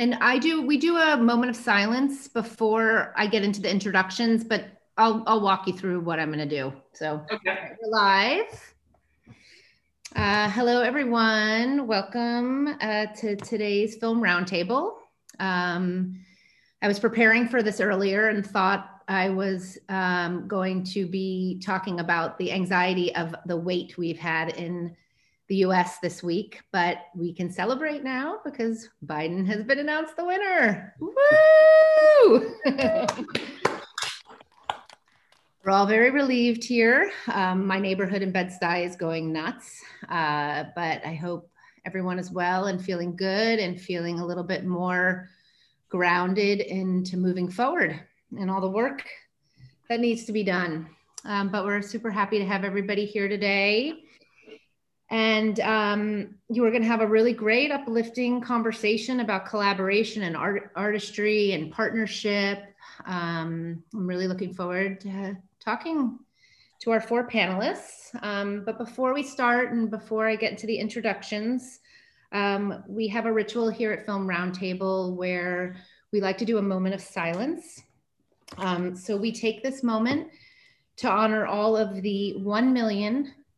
And I do, we do a moment of silence before I get into the introductions, but I'll, I'll walk you through what I'm going to do. So Okay. we're live. Uh, hello, everyone. Welcome uh, to today's film roundtable. Um, I was preparing for this earlier and thought I was um, going to be talking about the anxiety of the weight we've had in the US this week, but we can celebrate now because Biden has been announced the winner. Woo! We're all very relieved here. Um, my neighborhood in Bed-Stuy is going nuts, uh, but I hope everyone is well and feeling good and feeling a little bit more grounded into moving forward and all the work that needs to be done. Um, but we're super happy to have everybody here today. And um, you are going to have a really great, uplifting conversation about collaboration and art, artistry and partnership. Um, I'm really looking forward to talking to our four panelists. Um, but before we start and before I get into the introductions, um, we have a ritual here at Film Roundtable where we like to do a moment of silence. Um, so we take this moment to honor all of the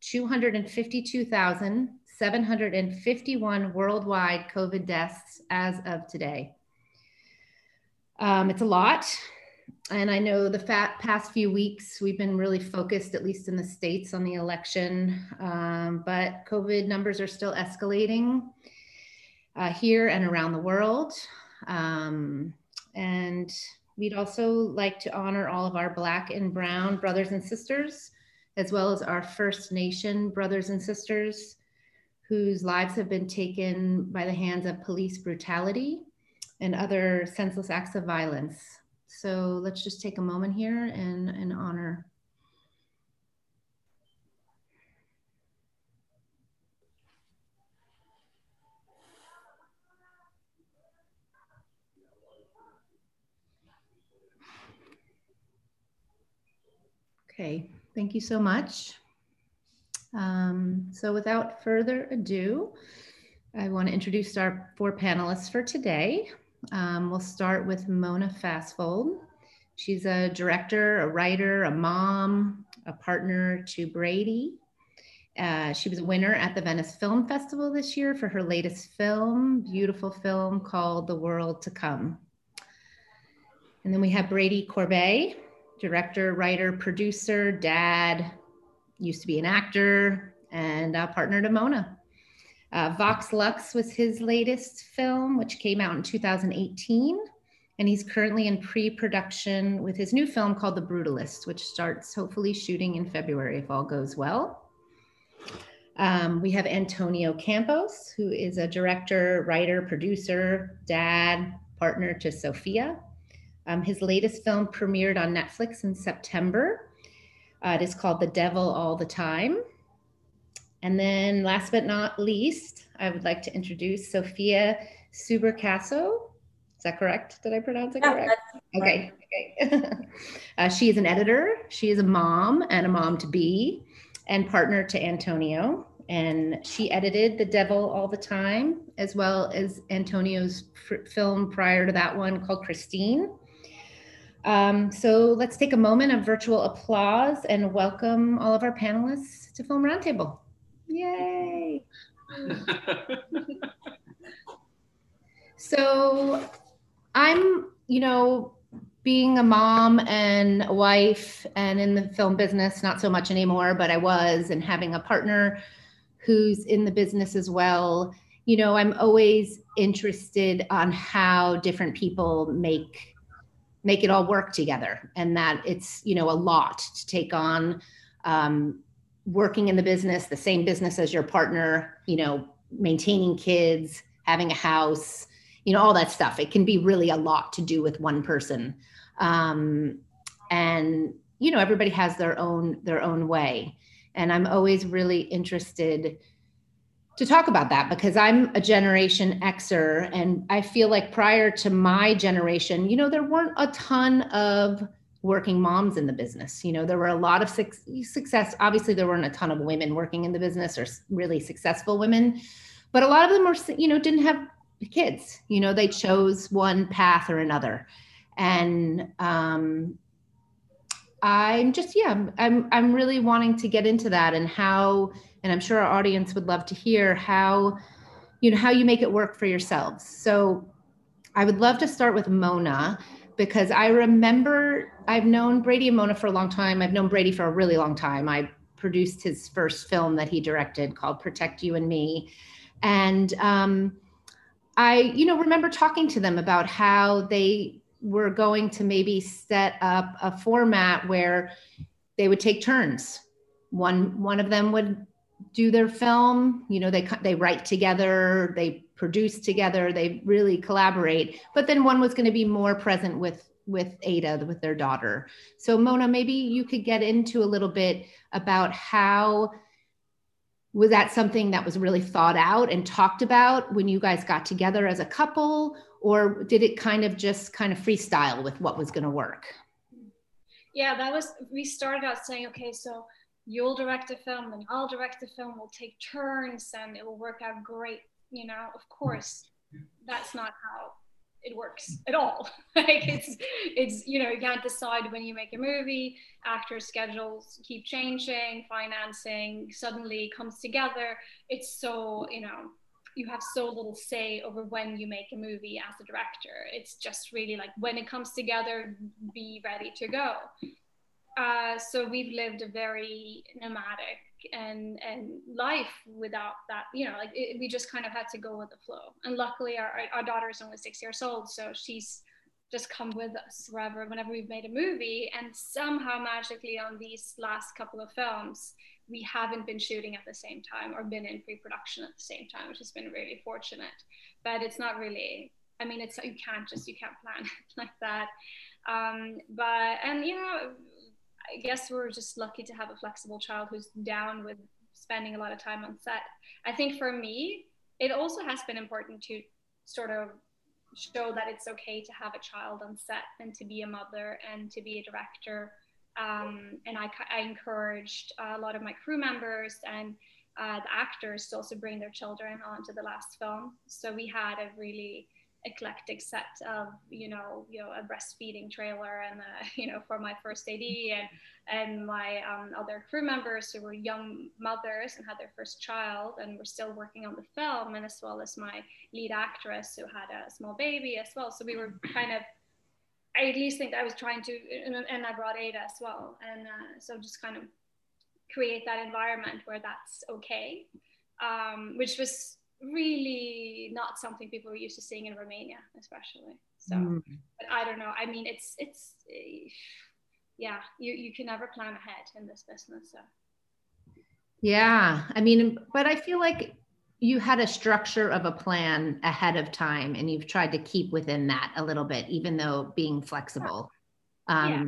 1,252,751 worldwide COVID deaths as of today. Um, it's a lot. And I know the past few weeks we've been really focused, at least in the States, on the election. Um, but COVID numbers are still escalating uh, here and around the world. Um, and we'd also like to honor all of our Black and Brown brothers and sisters, as well as our First Nation brothers and sisters whose lives have been taken by the hands of police brutality and other senseless acts of violence. So let's just take a moment here and, and honor. Okay, thank you so much. Um, so without further ado, I want to introduce our four panelists for today. Um, we'll start with Mona Fastvold. She's a director, a writer, a mom, a partner to Brady. Uh, she was a winner at the Venice Film Festival this year for her latest film, beautiful film called The World to Come. And then we have Brady Corbet, director, writer, producer, dad, used to be an actor, and partner to Mona. Uh, Vox Lux was his latest film, which came out in 2018. And he's currently in pre production with his new film called The Brutalist, which starts hopefully shooting in February if all goes well. Um, we have Antonio Campos, who is a director, writer, producer, dad, partner to Sophia. Um, his latest film premiered on Netflix in September. Uh, it is called The Devil All the Time. And then last but not least, I would like to introduce Sophia Subercaseaux. Is that correct? Did I pronounce it Yeah, correct? Okay. okay. uh, she is an editor. She is a mom and a mom to be and partner to Antonio. And she edited The Devil All the Time, as well as Antonio's fr- film prior to that one called Christine. Um, so let's take a moment of virtual applause and welcome all of our panelists to Film Roundtable. Yay! so I'm, you know, being a mom and a wife and in the film business, not so much anymore, but I was, and having a partner who's in the business as well. You know, I'm always interested on how different people make make it all work together and that it's you know a lot to take on um, working in the business the same business as your partner you know maintaining kids having a house you know all that stuff. It can be really a lot to do with one person. Um, and you know everybody has their own their own way. And i'm always really interested to talk about that because I'm a generation Xer and I feel like prior to my generation, you know, there weren't a ton of working moms in the business. You know, there were a lot of success. Obviously, there weren't a ton of women working in the business or really successful women, but a lot of them were, you know, didn't have kids. You know, they chose one path or another, and um, I'm just yeah, I'm I'm really wanting to get into that and how, and I'm sure our audience would love to hear how, you know, how you make it work for yourselves. So, I would love to start with Mona because I remember I've known Brady and Mona for a long time. I've known Brady for a really long time. I produced his first film that he directed called Protect You and Me, and um, I, you know, remember talking to them about how they were going to maybe set up a format where they would take turns. One one of them would do their film. You know, they they write together, they produce together, they really collaborate. But then one was going to be more present with with Ada, with their daughter. So Mona, maybe you could get into a little bit about how was that something that was really thought out and talked about when you guys got together as a couple or did it kind of just kind of freestyle with what was going to work yeah that was we started out saying okay so you'll direct a film and i'll direct a film we'll take turns and it will work out great you know of course that's not how it works at all. like it's it's you know you can't decide when you make a movie. Actor schedules keep changing, financing suddenly comes together. It's so you know you have so little say over when you make a movie as a director. It's just really like when it comes together, be ready to go. Uh, so we've lived a very nomadic and and life without that you know like it, we just kind of had to go with the flow and luckily our, our daughter is only six years old so she's just come with us wherever whenever we've made a movie and somehow magically on these last couple of films we haven't been shooting at the same time or been in pre-production at the same time which has been really fortunate but it's not really i mean it's you can't just you can't plan like that um, but and you know I guess we're just lucky to have a flexible child who's down with spending a lot of time on set. I think for me, it also has been important to sort of show that it's okay to have a child on set and to be a mother and to be a director. Um, and I, I, encouraged a lot of my crew members and uh, the actors to also bring their children onto the last film. So we had a really eclectic set of you know you know a breastfeeding trailer and uh, you know for my first AD and and my um, other crew members who were young mothers and had their first child and were still working on the film and as well as my lead actress who had a small baby as well so we were kind of I at least think I was trying to and I brought Ada as well and uh, so just kind of create that environment where that's okay um, which was really not something people are used to seeing in Romania, especially. So, mm. but I don't know. I mean, it's it's yeah, you you can never plan ahead in this business. So. Yeah, I mean, but I feel like you had a structure of a plan ahead of time, and you've tried to keep within that a little bit, even though being flexible. Um, yeah.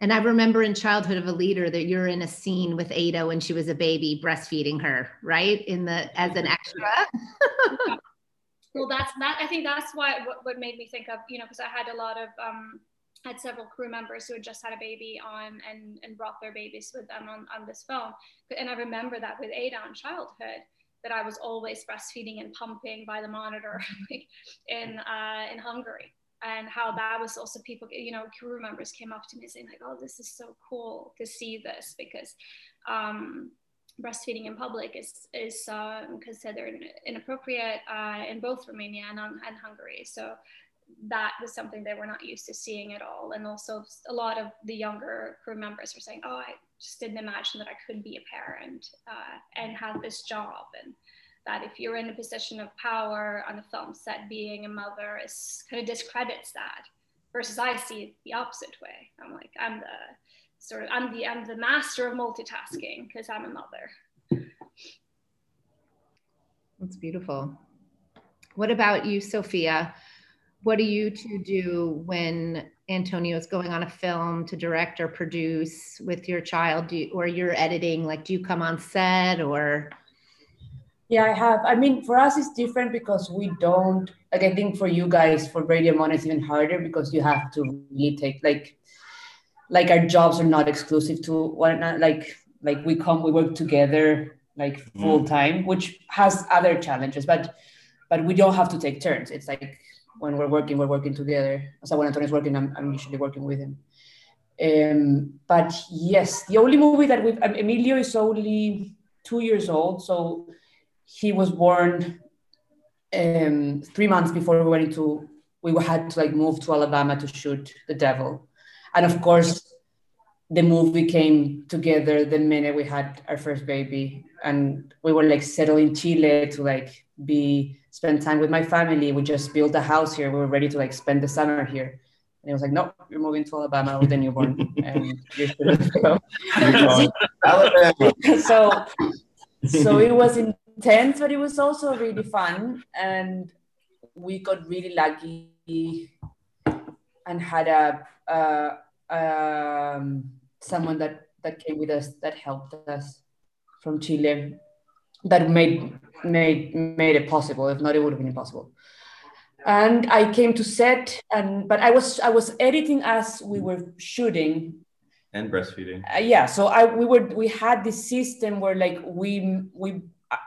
And I remember in childhood of a leader that you're in a scene with Ada when she was a baby, breastfeeding her, right? In the as an extra. well, that's that. I think that's why what, what made me think of you know because I had a lot of um, had several crew members who had just had a baby on and and brought their babies with them on on this film, and I remember that with Ada on childhood that I was always breastfeeding and pumping by the monitor in uh, in Hungary. And how that was also people you know crew members came up to me saying like oh this is so cool to see this because um, breastfeeding in public is is um, considered inappropriate uh, in both Romania and, and Hungary. So that was something they were not used to seeing at all. And also a lot of the younger crew members were saying oh I just didn't imagine that I could be a parent uh, and have this job and that if you're in a position of power on a film set, being a mother is kind of discredits that. Versus I see it the opposite way. I'm like, I'm the sort of I'm the I'm the master of multitasking because I'm a mother. That's beautiful. What about you, Sophia? What do you two do when Antonio is going on a film to direct or produce with your child, you, or you're editing? Like, do you come on set or? Yeah, I have. I mean, for us, it's different because we don't, like, I think for you guys, for Radio Mon, it's even harder because you have to really take, like, like our jobs are not exclusive to one another. Like, like we come, we work together, like, full time, mm. which has other challenges. But but we don't have to take turns. It's like when we're working, we're working together. So when Antonio's working, I'm, I'm usually working with him. Um, but yes, the only movie that we've um, Emilio is only two years old, so he was born um, three months before we went into we had to like move to Alabama to shoot The Devil, and of course, the movie came together the minute we had our first baby, and we were like settled in Chile to like be spend time with my family. We just built a house here. We were ready to like spend the summer here. And it was like, nope, you're moving to Alabama with a newborn. and you're so, so it was intense, but it was also really fun. And we got really lucky and had a, um, someone that, that came with us that helped us from Chile that made made made it possible. If not, it would have been impossible. And I came to set, and but I was I was editing as we were shooting and breastfeeding. Uh, yeah, so I we were we had this system where like we we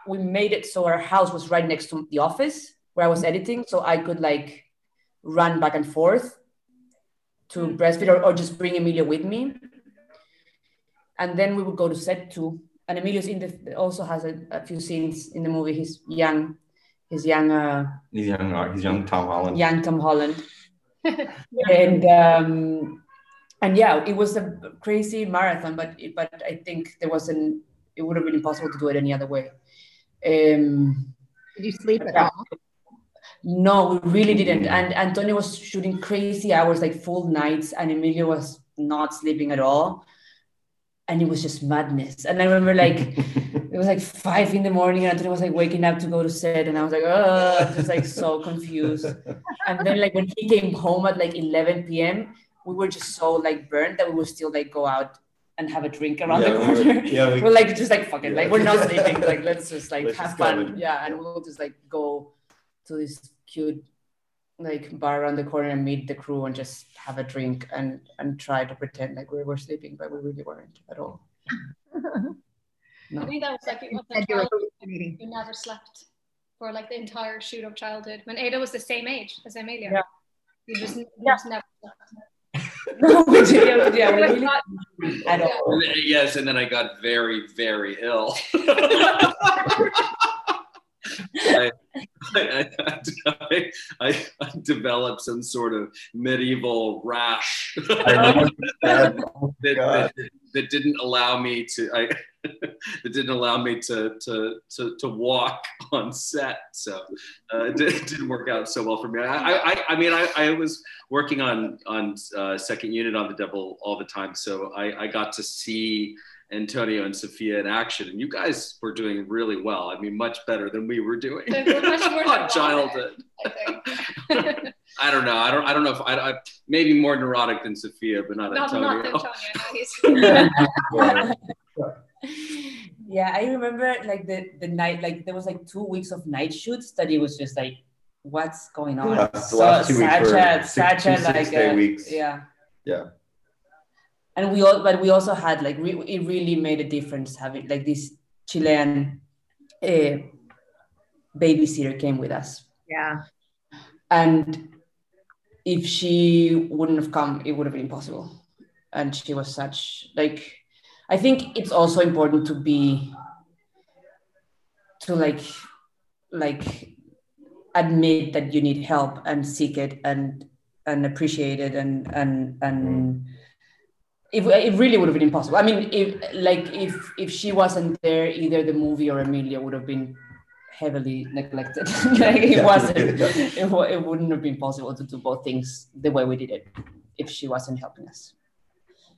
we made it so our house was right next to the office where I was editing, so I could like run back and forth to breastfeed or, or just bring Emilio with me. And then we would go to set two and Emilio's in the also has a, a, few scenes in the movie. He's young, he's young. Uh, he's young. Uh, he's young Tom Holland. Young Tom Holland. and um, and yeah, it was a crazy marathon, but but I think there wasn't. It would have been impossible to do it any other way. Um, Did you sleep at all? No, we really didn't. And Antonio was shooting crazy hours, like full nights, and Emilio was not sleeping at all and it was just madness. And I remember like it was like five in the morning, and Antonio was like waking up to go to set, and I was like, oh, just like so confused. And then like when he came home at like 11 p.m., we were just so like burnt that we would still like go out and have a drink around yeah, the corner. We're, yeah, we, are like just like fuck it, yeah. like we're not sleeping, like let's just like let's have just fun, yeah, and we'll just like go to this cute like bar around the corner and meet the crew and just have a drink and and try to pretend like we were sleeping, but we really weren't at all. no. I think that was like, it was like you never slept for like the entire shoot of childhood. When Ada was the same age as Emilio, yeah. you just, you yeah. just never slept. no, yeah, yeah, really, at all. Yes, and then I got very, very ill. I, I, I, I, developed some sort of medieval rash that, that, that, didn't allow me to I, that didn't allow me to, to, to, to walk on set. So uh, it, did, not work out so well for me. I, I, I mean, I, I was working on, on uh, second unit on the devil all the time. So I, I got to see Antonio and Sophia in action, and you guys were doing really well. I mean, much better than we were doing on childhood. I, I don't know. I don't. I don't know if I, I maybe more neurotic than Sophia, but not, not Antonio. Not Antonio. yeah, I remember like the the night, like there was like two weeks of night shoots that it was just like, what's going on? Yeah, the so, two weeks such a, such a, like a, weeks. Yeah. Yeah and we all but we also had like re- it really made a difference having like this chilean uh, babysitter came with us. Yeah. And if she wouldn't have come it would have been impossible. And she was such like i think it's also important to be to like like admit that you need help and seek it and and appreciate it and and and it, it really would have been impossible. I mean, if like if if she wasn't there, either the movie or Emilio would have been heavily neglected. like it wasn't. It, it wouldn't have been possible to do both things the way we did it if she wasn't helping us.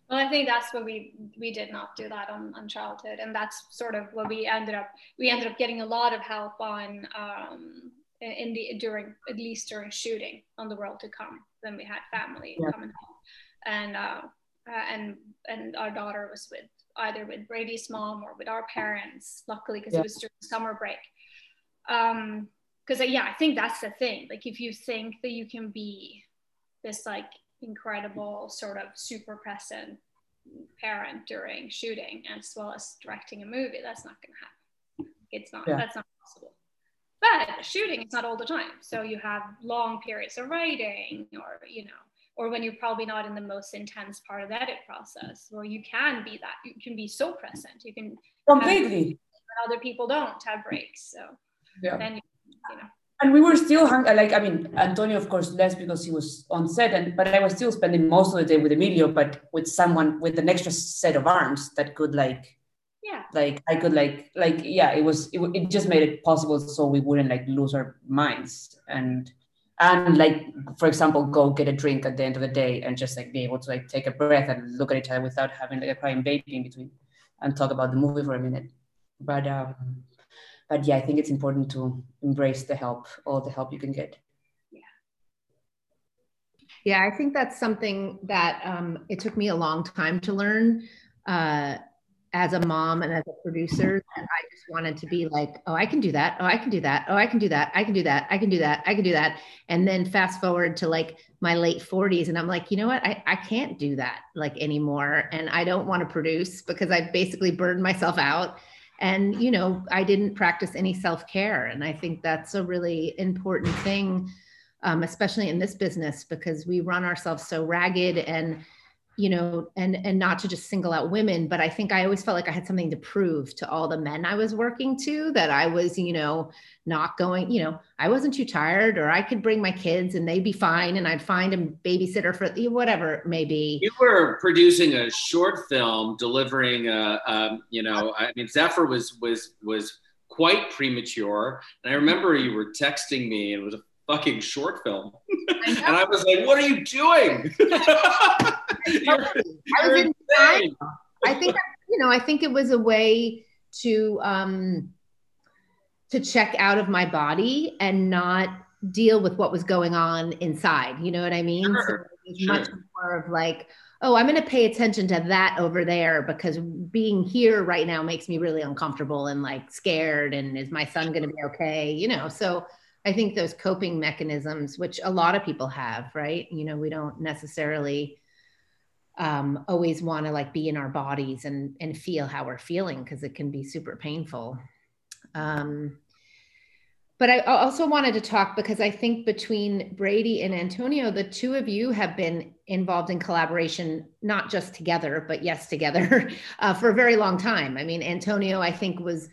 Well, I think that's what we we did not do that on, on childhood, and that's sort of what we ended up. We ended up getting a lot of help on um, in the during at least during shooting on the world to come. Then we had family yeah. coming home, and uh, uh, and and our daughter was with either with Brady's mom or with our parents. Luckily, because yeah. it was during summer break. Um, because uh, yeah, I think that's the thing. Like, if you think that you can be this like incredible sort of super present parent during shooting as well as directing a movie, that's not going to happen. It's not. Yeah. That's not possible. but shooting it's not all the time so you have long periods of writing or you know or when you're probably not in the most intense part of the edit process where you can be that you can be so present. You can completely. other people don't have breaks. So yeah. then you, you know. And we were still hung, like I mean Antonio of course less because he was on set and but I was still spending most of the day with Emilio but with someone with an extra set of arms that could like yeah. like I could like like yeah it was it, it just made it possible so we wouldn't like lose our minds. And and like for example go get a drink at the end of the day and just like be able to like take a breath and look at each other without having like a crying baby in between and talk about the movie for a minute. But um but yeah i think it's important to embrace the help all the help you can get. Yeah Yeah, i think that's something that um, it took me a long time to learn. Uh, as a mom and as a producer that I just wanted to be like, oh, I can do that. Oh, I can do that. Oh, I can do that. I can do that. I can do that. I can do that. And then fast forward to like my late 40s and I'm like, you know what? I, I can't do that like anymore. And I don't want to produce because I basically burned myself out. And, you know, I didn't practice any self care. And I think that's a really important thing, um, especially in this business, because we run ourselves so ragged and, you know and and not to just single out women but i think i always felt like i had something to prove to all the men i was working to that i was you know not going you know i wasn't too tired or i could bring my kids and they'd be fine and i'd find a babysitter for whatever it may be. You were producing a short film delivering a um, you know i mean zephyr was was was quite premature. And i remember you were texting me and it was a fucking short film. I and I was like, what are you doing? you're, you're I, I think, you know, I think it was a way to, um, to check out of my body and not deal with what was going on inside. You know what I mean? Sure, so it was sure. much more of like, oh, I'm going to pay attention to that over there because being here right now makes me really uncomfortable and like scared. And is my son going to be okay? You know, so I think those coping mechanisms, which a lot of people have, right? You know, we don't necessarily um, always want to like be in our bodies and and feel how we're feeling because it can be super painful. Um, but I also wanted to talk because I think between Brady and Antonio, the two of you have been involved in collaboration, not just together, but yes, together uh, for a very long time. I mean, Antonio, I think was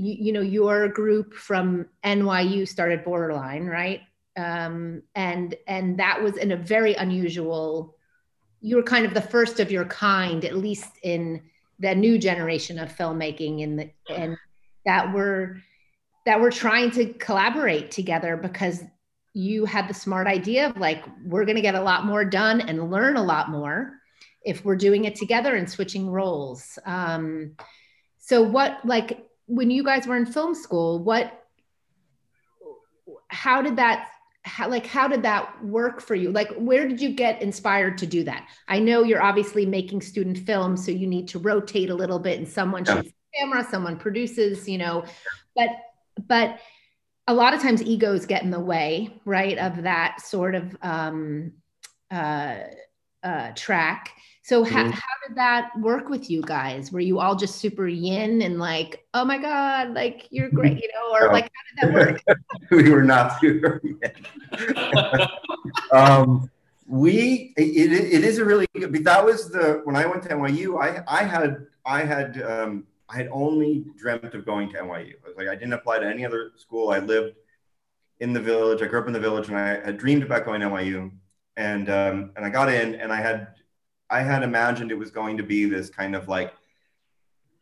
you, you know your group from NYU started Borderline, right? Um, and and that was in a very unusual. You were kind of the first of your kind, at least in the new generation of filmmaking, in the and that were that were trying to collaborate together because you had the smart idea of like we're going to get a lot more done and learn a lot more if we're doing it together and switching roles. Um, so what like when you guys were in film school, what, how did that, how, like, how did that work for you? Like, where did you get inspired to do that? I know you're obviously making student films, so you need to rotate a little bit and someone yeah. shoots the camera, someone produces, you know, but, but a lot of times egos get in the way, right, of that sort of um, uh, uh, track. So mm-hmm. how, how did that work with you guys? Were you all just super yin and like, oh my God, like you're great, you know, or like how did that work? we were not super yin. um, we it, it is a really good but that was the when I went to NYU, I I had I had um, I had only dreamt of going to NYU. I was like I didn't apply to any other school. I lived in the village. I grew up in the village and I had dreamed about going to NYU. And um, and I got in and I had I had imagined it was going to be this kind of like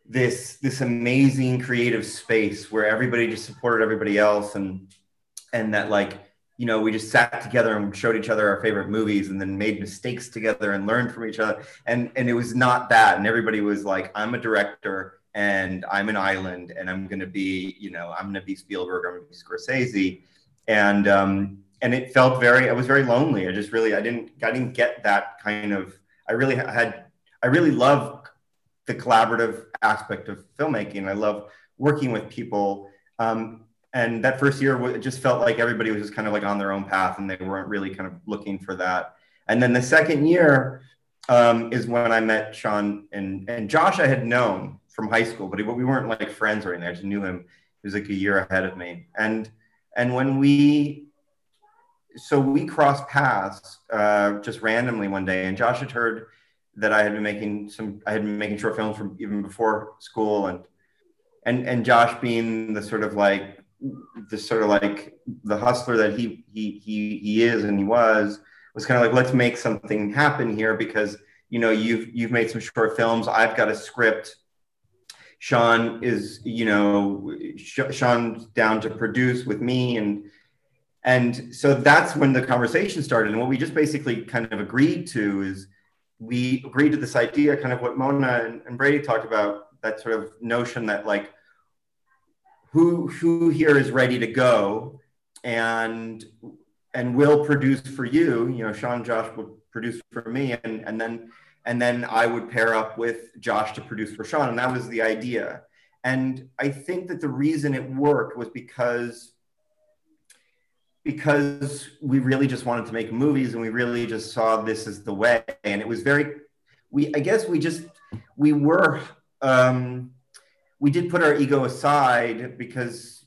this this amazing creative space where everybody just supported everybody else and and that like you know we just sat together and showed each other our favorite movies and then made mistakes together and learned from each other. And and it was not that. And everybody was like i'm a director and i'm an island and i'm going to be you know i'm going to be spielberg i'm going to be scorsese. And um and it felt very i was very lonely. I just really i didn't i didn't get that kind of I really had, I really love the collaborative aspect of filmmaking. I love working with people. Um, and that first year, it just felt like everybody was just kind of like on their own path and they weren't really kind of looking for that. And then the second year um, is when I met Sean and, and Josh I had known from high school, but we weren't like friends or anything. I just knew him. He was like a year ahead of me. And and when we so we crossed paths uh, just randomly one day, and Josh had heard that I had been making some I had been making short films from even before school, and and and Josh being the sort of like the sort of like the hustler that he he he he is and he was was kind of like let's make something happen here because you know you've you've made some short films. I've got a script. Sean is, you know, Sean's down to produce with me and and so that's when the conversation started. And what we just basically kind of agreed to is we agreed to this idea, kind of what Mona and, and Brady talked about, that sort of notion that like who who here is ready to go and and will produce for you. You know, Sean Josh will produce for me and and then and then I would pair up with Josh to produce for Sean, and that was the idea. And I think that the reason it worked was because because we really just wanted to make movies and we really just saw this as the way. And it was very we i guess we just we were um we did put our ego aside because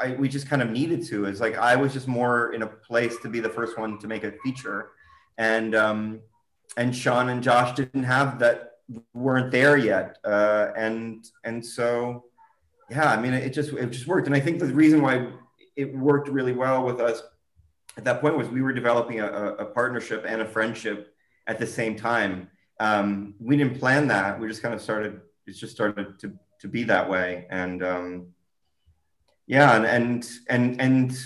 I, we just kind of needed to. It's like i was just more in a place to be the first one to make a feature. And um and Sean and Josh didn't have that weren't there yet, uh, and and so yeah, I mean it just it just worked, and I think the reason why it worked really well with us at that point was we were developing a, a partnership and a friendship at the same time. Um, we didn't plan that; we just kind of started. It just started to to be that way, and um, yeah, and and and and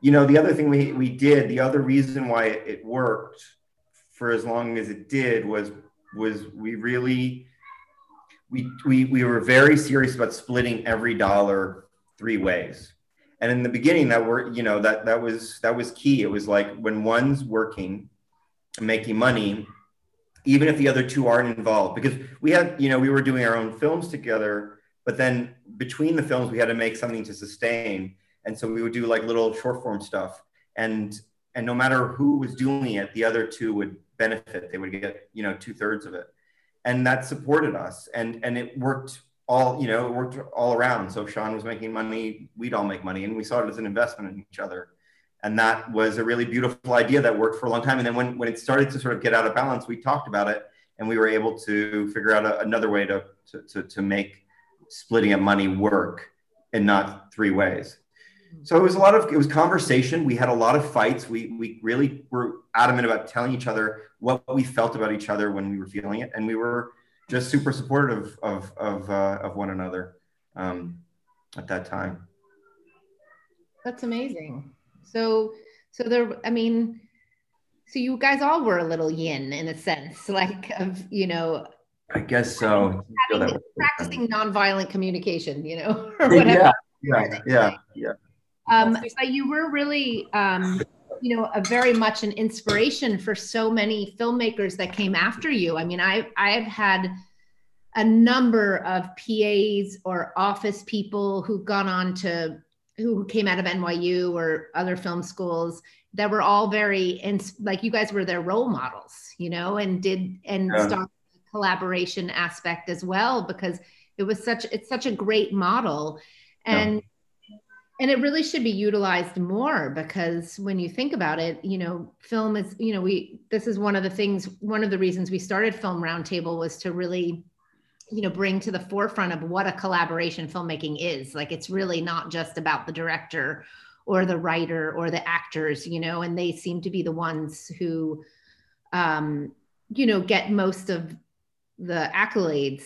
you know the other thing we we did, the other reason why it worked for as long as it did was was we really we we we were very serious about splitting every dollar three ways and in the beginning that were you know that that was that was key it was like when one's working making money even if the other two aren't involved because we had you know we were doing our own films together but then between the films we had to make something to sustain and so we would do like little short form stuff and and no matter who was doing it the other two would benefit. They would get, you know, two thirds of it. And that supported us. And, and it worked all, you know, it worked all around. So if Sean was making money, we'd all make money. And we saw it as an investment in each other. And that was a really beautiful idea that worked for a long time. And then when, when it started to sort of get out of balance, we talked about it and we were able to figure out a, another way to, to, to, to make splitting up money work and not three ways so it was a lot of it was conversation we had a lot of fights we we really were adamant about telling each other what we felt about each other when we were feeling it and we were just super supportive of of uh, of one another um, at that time. That's amazing. So so there i mean so you guys all were a little yin in a sense like of you know i guess so. having, practicing nonviolent communication you know or whatever. yeah yeah yeah, yeah. Um, you were really, um, you know, a very much an inspiration for so many filmmakers that came after you. I mean, I I've had a number of PAs or office people who've gone on to who came out of NYU or other film schools that were all very and like you guys were their role models, you know, and did and yeah. started collaboration aspect as well because it was such it's such a great model and and it really should be utilized more because when you think about it you know film is you know we this is one of the things one of the reasons we started film roundtable was to really you know bring to the forefront of what a collaboration filmmaking is. Like it's really not just about the director or the writer or the actors you know and they seem to be the ones who um you know get most of the accolades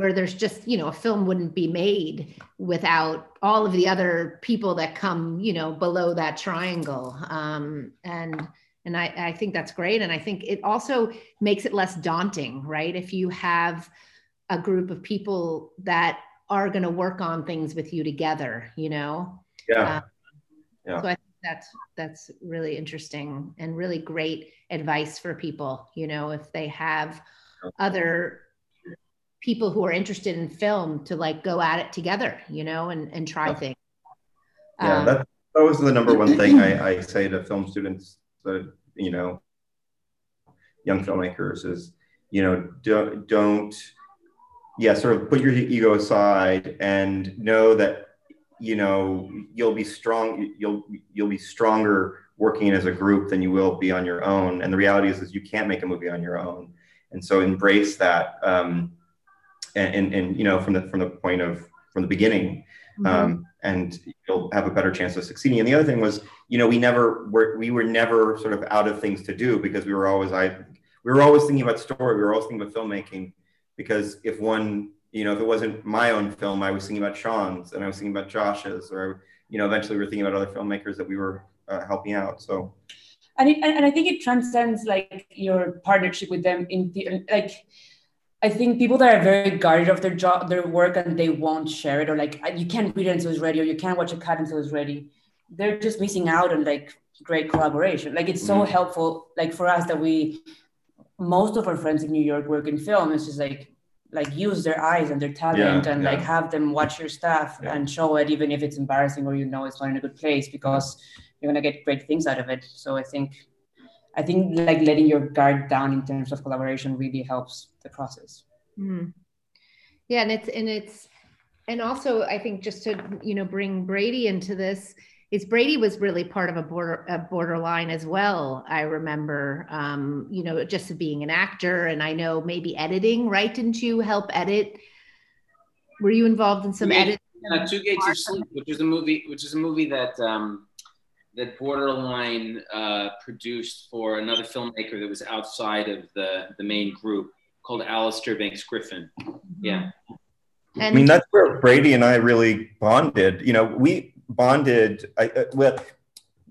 where there's just you know a film wouldn't be made without all of the other people that come you know below that triangle. Um, and and I, I think that's great. And i think it also makes it less daunting right? If you have a group of people that are going to work on things with you together you know? Yeah, um, yeah. so i think that's that's really interesting and really great advice for people you know if they have other people who are interested in film to like go at it together, you know, and, and try yeah. things. Yeah, um, that, that was the number one thing I, I say to film students that, you know, young filmmakers is, you know, don't, don't, yeah, sort of put your ego aside and know that you know you'll be strong you'll you'll be stronger working as a group than you will be on your own and the reality is is you can't make a movie on your own and so embrace that um, and, and, and you know from the from the point of from the beginning mm-hmm. um, and you'll have a better chance of succeeding. And the other thing was you know we never were we were never sort of out of things to do because we were always i we were always thinking about story. We were always thinking about filmmaking because if one you know if it wasn't my own film i was thinking about sean's and i was thinking about josh's or you know eventually we were thinking about other filmmakers that we were uh, helping out. So and, it, and I think it transcends like your partnership with them in the like I think people that are very guarded of their job, their work, and they won't share it, or like you can't read it until it's ready, or you can't watch a cut until it's ready. They're just missing out on like great collaboration. Like it's so mm-hmm. helpful, like for us that we, most of our friends in New York work in film. It's just like, like use their eyes and their talent, yeah, and yeah. like have them watch your stuff yeah. and show it, even if it's embarrassing or you know it's not in a good place, because you're gonna get great things out of it. So I think I think like letting your guard down in terms of collaboration really helps the process. Mm. Yeah, and it's and it's and also I think just to you know bring Brady into this is Brady was really part of a border a borderline as well. I remember, um, you know, just being an actor, and I know maybe editing. Right? Didn't you help edit? Were you involved in some editing? Uh, Two Gates of Sleep, which is a movie, which is a movie that um, that Borderline uh, produced for another filmmaker that was outside of the, the main group called Alistair Banks Griffin. Mm-hmm. Yeah. And I mean, that's where Brady and I really bonded. You know, we bonded. I, uh, well,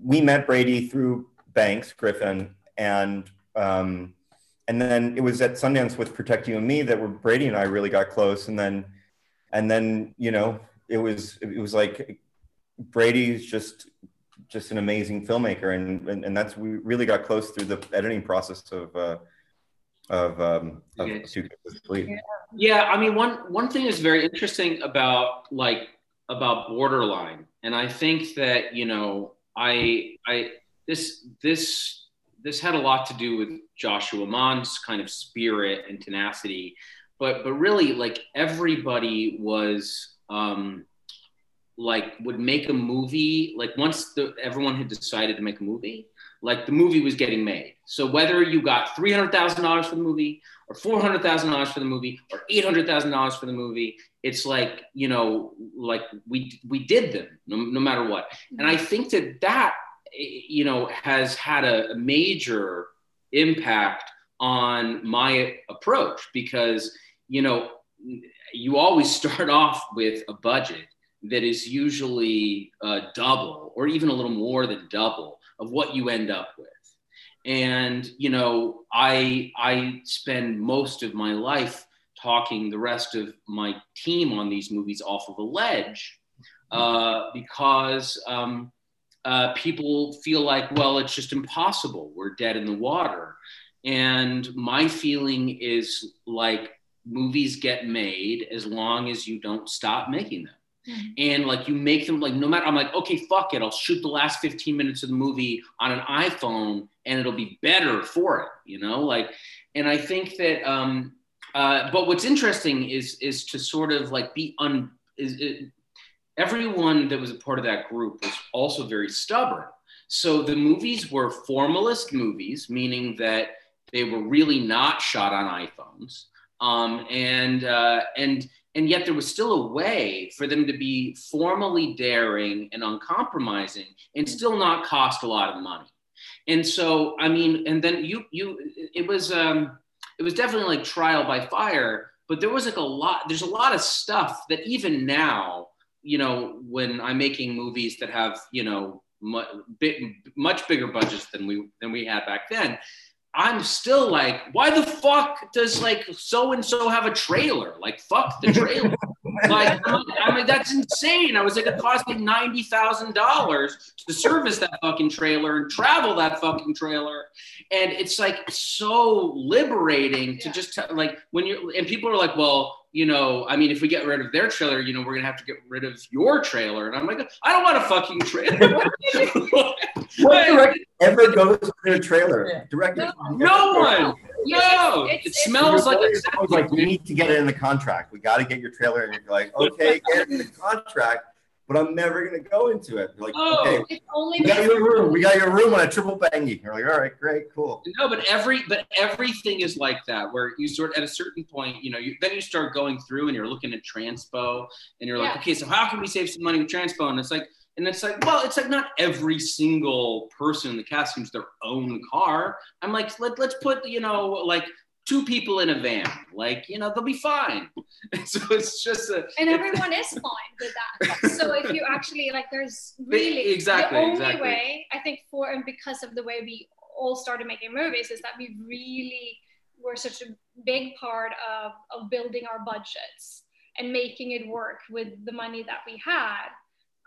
we met Brady through Banks Griffin, and um, and then it was at Sundance with Protect You and Me that where Brady and I really got close, and then and then you know it was it was like Brady's just just an amazing filmmaker, and and, and that's we really got close through the editing process of. Uh, of, um, of yeah. yeah, I mean, one one thing is very interesting about like about borderline, and I think that you know, I I this this this had a lot to do with Joshua Mond kind of spirit and tenacity, but but really like everybody was um, like would make a movie like once the, everyone had decided to make a movie like the movie was getting made. So whether you got $300000 for the movie or $400000 for the movie or $800000 for the movie it's like you know like we we did them no, no matter what. And i think that that you know has had a, a major impact on my approach because you know you always start off with a budget that is usually uh, double or even a little more than double of what you end up with. And you know i i spend most of my life talking the rest of my team on these movies off of a ledge uh, because um, uh, people feel like well it's just impossible. We're dead in the water. And my feeling is like movies get made as long as you don't stop making them. And like you make them like no matter I'm like, okay, fuck it. I'll shoot the last 15 minutes of the movie on an iPhone and it'll be better for it, you know? Like, and I think that um uh but what's interesting is is to sort of like be un is it, everyone that was a part of that group was also very stubborn. So the movies were formalist movies, meaning that they were really not shot on iPhones. Um, and uh, and and yet there was still a way for them to be formally daring and uncompromising and still not cost a lot of money. And so i mean and then you you it was um it was definitely like trial by fire but there was like a lot there's a lot of stuff that even now you know when i'm making movies that have you know much, much bigger budgets than we than we had back then I'm still like, why the fuck does like so and so have a trailer? Like, fuck the trailer. like, I mean, that's insane. I was like, it cost me ninety thousand dollars to service that fucking trailer and travel that fucking trailer, and it's like so liberating to just t- like when you're and people are like, well, you know, I mean, if we get rid of their trailer, you know, we're gonna have to get rid of your trailer. And I'm like, I don't want a fucking trailer. what director ever goes to their trailer? Yeah. Director, no, no one. No, it's, it smells like a like we need to get it in the contract. We got to get your trailer, and you're like, okay, get it in the contract, but I'm never gonna go into it. They're like, Oh. okay, It's only we got your room. We got your room on a triple banger. You're like, all right, great, cool. No, but every but everything is like that, where you sort at a certain point, you know, you then you start going through and you're looking at transpo, and you're like, Yeah. okay, so how can we save some money with transpo? And it's like, and it's like, well, it's like not every single person in the cast use their own car. I'm like, let let's put you know like two people in a van, like you know they'll be fine. so it's just a and everyone is fine with that. So if you actually like, there's really exactly, the only exactly. way I think for and because of the way we all started making movies is that we really were such a big part of of building our budgets and making it work with the money that we had.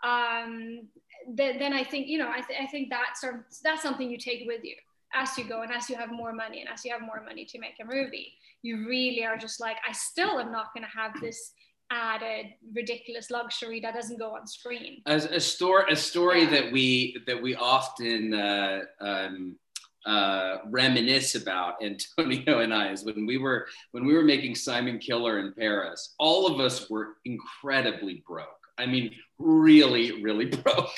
Um, then, then I think you know I, th- I think that's sort of, that's something you take with you as you go and as you have more money and as you have more money to make a movie you really are just like i still am not going to have this added ridiculous luxury that doesn't go on screen as a story a story Yeah. that we that we often uh, um, uh, reminisce about Antonio and I is when we were when we were making Simon Killer in Paris. All of us were incredibly broke. I mean, really, really broke.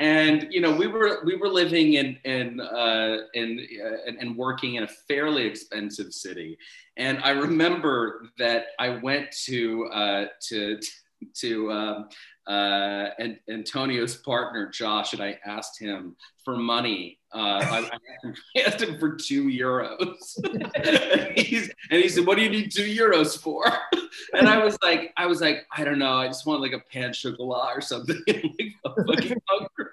And you know, we were we were living in in uh, in uh, and, working in a fairly expensive city. And I remember that I went to uh, to to um, uh, and Antonio's partner Josh, and I asked him for money. Uh, I, I asked him- I asked him for two euros, and, he's, and he said, "What do you need two euros for?" And I was like, "I was like, I don't know. I just want like a pan chocolat or something." like, fucking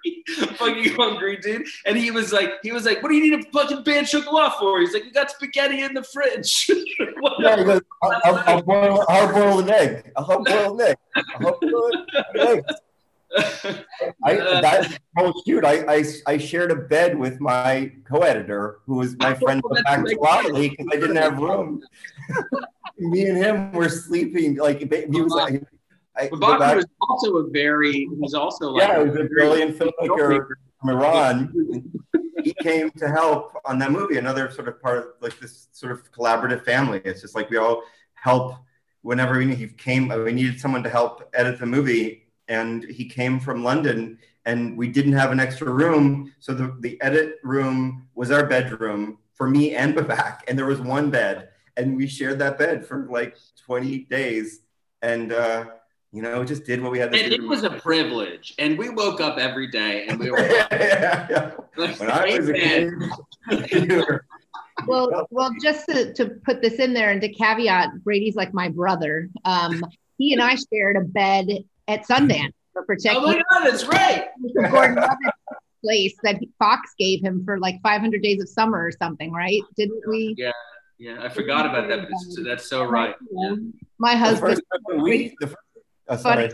fucking hungry, dude. And he was like, he was like, "What do you need a fucking pan chocolat for?" He's like, "We got spaghetti in the fridge." Yeah, he goes, I'll, I'll, I'll boil, I'll boil an egg. I'll boil an egg. I'll boil an egg. I, uh, that whole shoot, I, I, I shared a bed with my co-editor, who was my oh, friend Oh, back to Wally, because I didn't have room. Me and him were sleeping like he was uh-huh. like. Babak- was also a very, he was also like, yeah, he was a brilliant filmmaker from Iran. he came to help on that movie. Another sort of part of like this sort of collaborative family. It's just like we all help whenever we. He came. We needed someone to help edit the movie, and he came from London. And we didn't have an extra room, so the, the edit room was our bedroom for me and Babak, and there was one bed, and we shared that bed for like 20 days, and uh, you know, just did what we had to And do. it was a privilege. And we woke up every day and we were yeah, yeah, yeah. When I was a kid, were- Well, well, just to, to put this in there and to caveat, Brady's like my brother. Um, he and I shared a bed at Sundance for protection. oh my God, that's right. Gordon Levitt's place that Fox gave him for like 500 days of summer or something, right? Didn't we? Yeah, Yeah, I forgot about that, but that's so right. Yeah. My the husband. first we, the, fir- oh, sorry.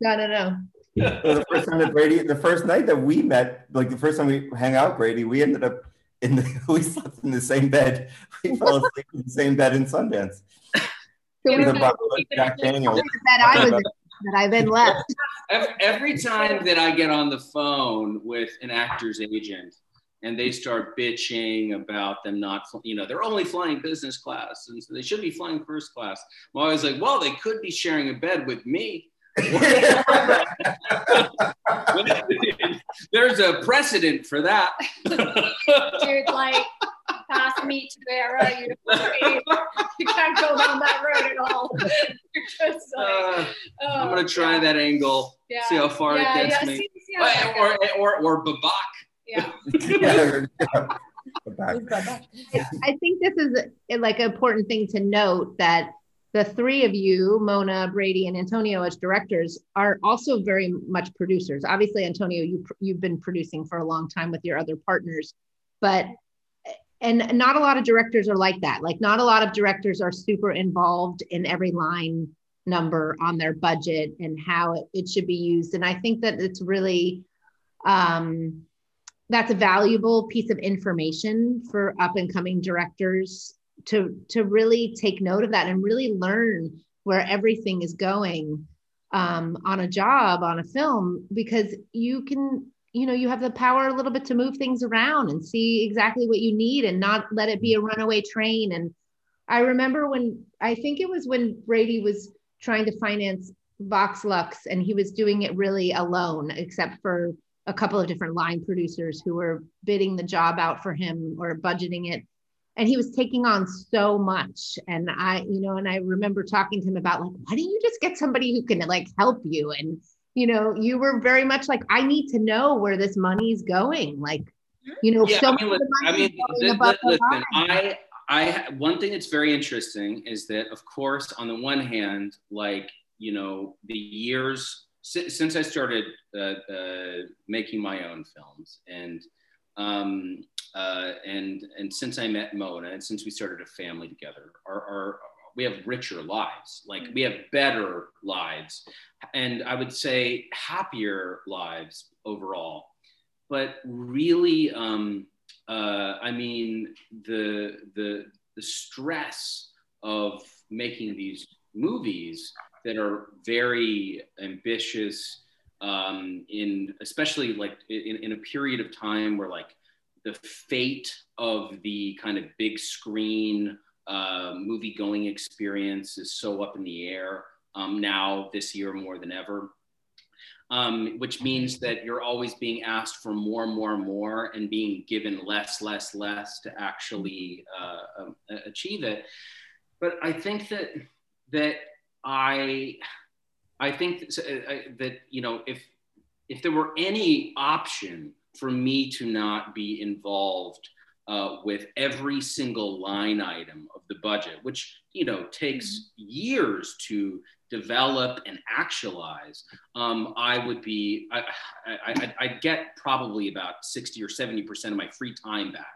No, no, no. Well, the first time that Brady, the first night that we met, like the first time we hang out, Brady, we ended up in the, we slept in the same bed. We fell asleep in the same bed in Sundance. So Yeah. we the a bottle of Jack Daniels. bed I was in that I then left. Every, every time that I get on the phone with an actor's agent and they start bitching about them not, you know, they're only flying business class and so they should be flying first class. I'm always like, well, they could be sharing a bed with me. There's a precedent for that. dude like pass me to Vera you, you can't go down that road at all like Uh, oh, I'm gonna try yeah, that angle. yeah. See how far yeah, it gets me. see- or, or, or, or Babak. Yeah Yeah, yeah. Go back. I I think this is a, like an important thing to note that the three of you, Mona, Brady, and Antonio, as directors, are also very much producers. Obviously, Antonio, you you've been producing for a long time with your other partners, but and not a lot of directors are like that. Like, not a lot of directors are super involved in every line number on their budget and how it, it should be used. And I think that it's really um, that's a valuable piece of information for up and coming directors to to really take note of that and really learn where everything is going um, on a job on a film because you can you know you have the power a little bit to move things around and see exactly what you need and not let it be a runaway train. And i remember when i think it was when brady was trying to finance Vox Lux, and he was doing it really alone, except for a couple of different line producers who were bidding the job out for him or budgeting it. And he was taking on so much. And I, you know, and I remember talking to him about like, why don't you just get somebody who can like help you? And, you know, you were very much like, I need to know where this money's going. Like, you know, yeah, so I mean, I mean listen, I, I, one thing that's very interesting is that, of course, on the one hand, like, you know, the years since I started uh, uh, making my own films, and um, uh, and and since I met Mona, and since we started a family together, our, our we have richer lives. Like we have better lives, and I would say happier lives overall. But really, um, uh, I mean, the the the stress of making these movies that are very ambitious um, in especially like in, in a period of time where like the fate of the kind of big screen uh, movie going experience is so up in the air um, now this year more than ever. Um, which means that you're always being asked for more and more and more and being given less less less to actually uh, um, achieve it. But i think that that I I think uh, that you know if if there were any option for me to not be involved uh, with every single line item of the budget, which you know takes mm-hmm. years to develop and actualize, um, I would be I, I, I'd get probably about sixty or seventy percent of my free time back.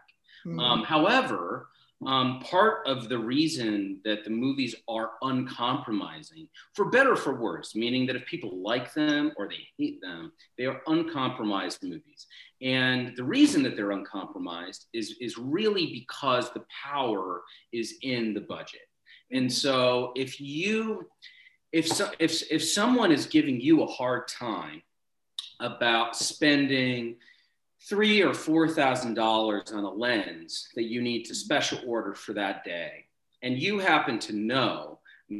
Mm-hmm. Um, however, um, part of the reason that the movies are uncompromising, for better or for worse, meaning that if people like them or they hate them, they are uncompromised movies. And the reason that they're uncompromised is, is really because the power is in the budget. And so if you, if, so, if, if someone is giving you a hard time about spending three or four thousand dollars on a lens that you need to special order for that day, and you happen to know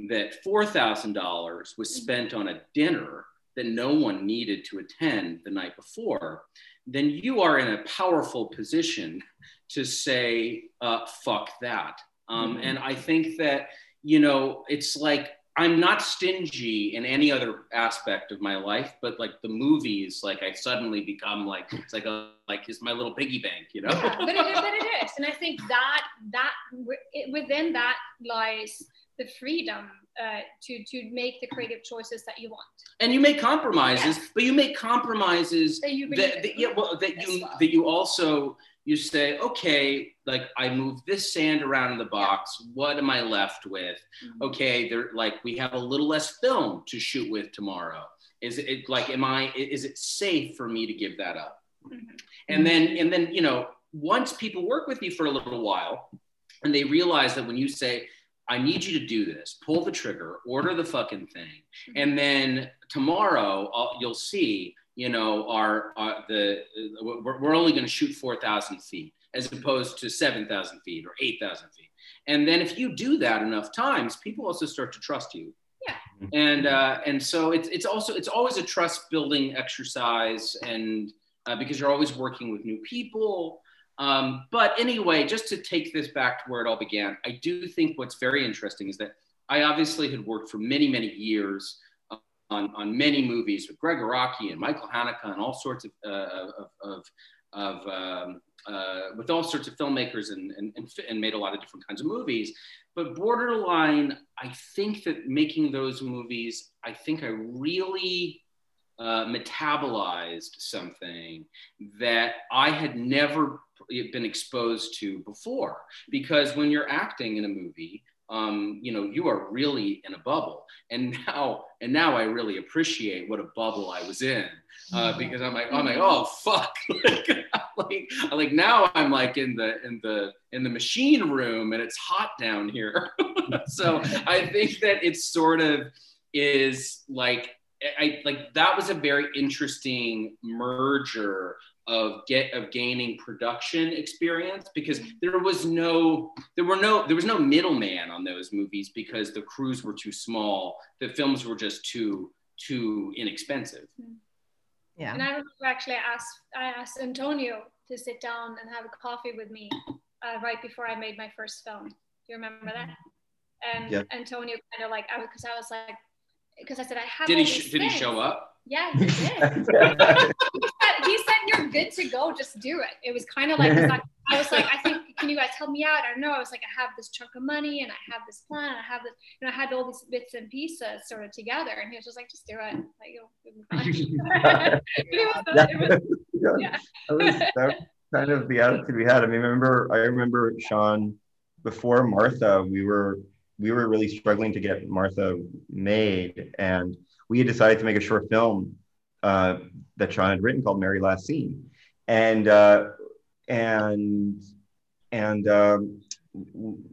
that four thousand dollars was spent on a dinner that no one needed to attend the night before, then you are in a powerful position to say, uh, "Fuck that." Um, mm-hmm. And I think that you know it's like I'm not stingy in any other aspect of my life, but like the movies, like I suddenly become like it's like a like it's my little piggy bank, you know. Yeah, but, it, but it is, and I think that that within that lies the freedom uh, to to make the creative choices that you want. And you make compromises, yeah. but you make compromises that you that, that, yeah, well, that you well. that you also you say, okay, like I move this sand around in the box. Yeah. What am I left with? Mm-hmm. Okay, there like we have a little less film to shoot with tomorrow. Is it like am I is it safe for me to give that up? Mm-hmm. And then and then you know once people work with you for a little while and they realize that when you say I need you to do this, pull the trigger, order the fucking thing, mm-hmm. and then tomorrow I'll, you'll see you know, are, are the we're, we're only going to shoot 4,000 feet as opposed to 7,000 feet or 8,000 feet. And then if you do that enough times, people also start to trust you. Yeah. And uh, and so it's it's also it's always a trust building exercise, and uh, because you're always working with new people. Um, but anyway, just to take this back to where it all began, I do think what's very interesting is that I obviously had worked for many many years on, on many movies with Gregg Araki and Michael Haneke and all sorts of, uh, of, of, of um, uh, with all sorts of filmmakers and, and, and, and, made a lot of different kinds of movies. But Borderline, I think that making those movies, I think I really uh, metabolized something that I had never been exposed to before. Because when you're acting in a movie, um, you know, you are really in a bubble. And now, and now I really appreciate what a bubble I was in uh, mm-hmm. because I'm like, I'm like, oh fuck, like, like, like now I'm like in the in the in the machine room and it's hot down here. so I think that it sort of is like I like that was a very interesting merger of get of gaining production experience because mm-hmm. there was no there were no there was no middleman on those movies because the crews were too small the films were just too too inexpensive mm-hmm. Yeah. And I remember actually I asked I asked Antonio to sit down and have a coffee with me uh, right before I made my first film. Do you remember that? Mm-hmm. And Yeah. Antonio kind of like I because I was like because I said I have. did all he these sh- did he show up Yeah, he did. he, said, he said you're good to go. Just do it. It was kind of like I was like I think can you guys help me out? I don't know. I was like I have this chunk of money and I have this plan. And I have this. You know, I had all these bits and pieces sort of together, and he was just like just do it. Like you'll, fine. Yeah. That was, that kind of the attitude we had. I mean, I remember, I remember Sean before Martha, we were we were really struggling to get Martha made, and we had decided to make a short film uh, that Sean had written called Mary Last Seen, and uh, and and um,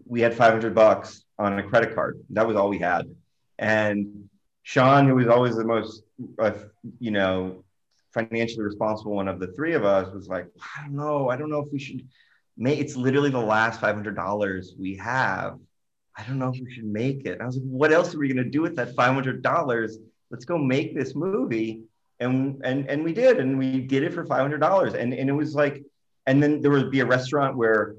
we had 500 bucks on a credit card. That was all we had, and Sean, who was always the most, uh, you know, financially responsible one of the three of us was like, I don't know, I don't know if we should make it's literally the last five hundred dollars we have. I don't know if we should make it. I was like, what else are we gonna do with that five hundred dollars? Let's go make this movie. And and and we did, and we did it for five hundred dollars. And and it was like, and then there would be a restaurant where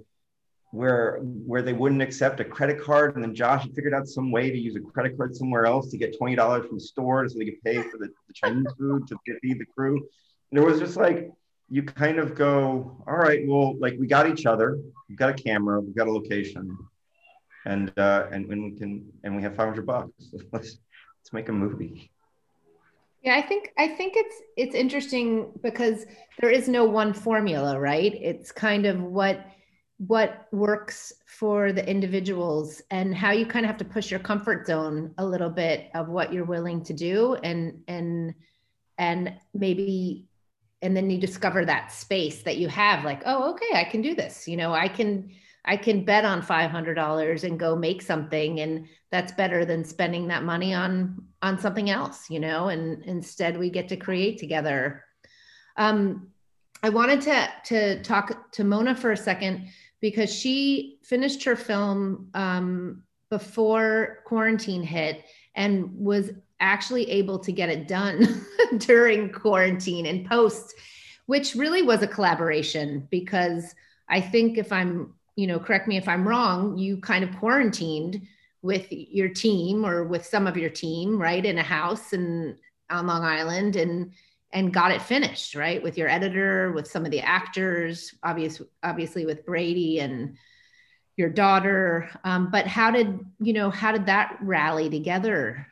where where they wouldn't accept a credit card. And then josh had figured out some way to use a credit card somewhere else to get $20 from the store so they could pay for the, the chinese food to feed the crew. And it was just like you kind of go all right well like we got each other. We've got a camera. We've got a location. And uh and when we can and we have 500 bucks. Let's let's make a movie Yeah, I think I think it's it's interesting because there is no one formula, right? It's kind of what what works for the individuals and how you kind of have to push your comfort zone a little bit of what you're willing to do and and and maybe and then you discover that space that you have like oh okay i can do this you know i can i can bet on $500 and go make something and that's better than spending that money on on something else you know and instead we get to create together. Um, i wanted to to talk to mona for a second because she finished her film um, before quarantine hit and was actually able to get it done during quarantine and post which really was a collaboration because i think if i'm you know correct me if i'm wrong you kind of quarantined with your team or with some of your team right in a house and on long island and and got it finished right with your editor with some of the actors obvious obviously with brady and your daughter um, but how did you know how did that rally together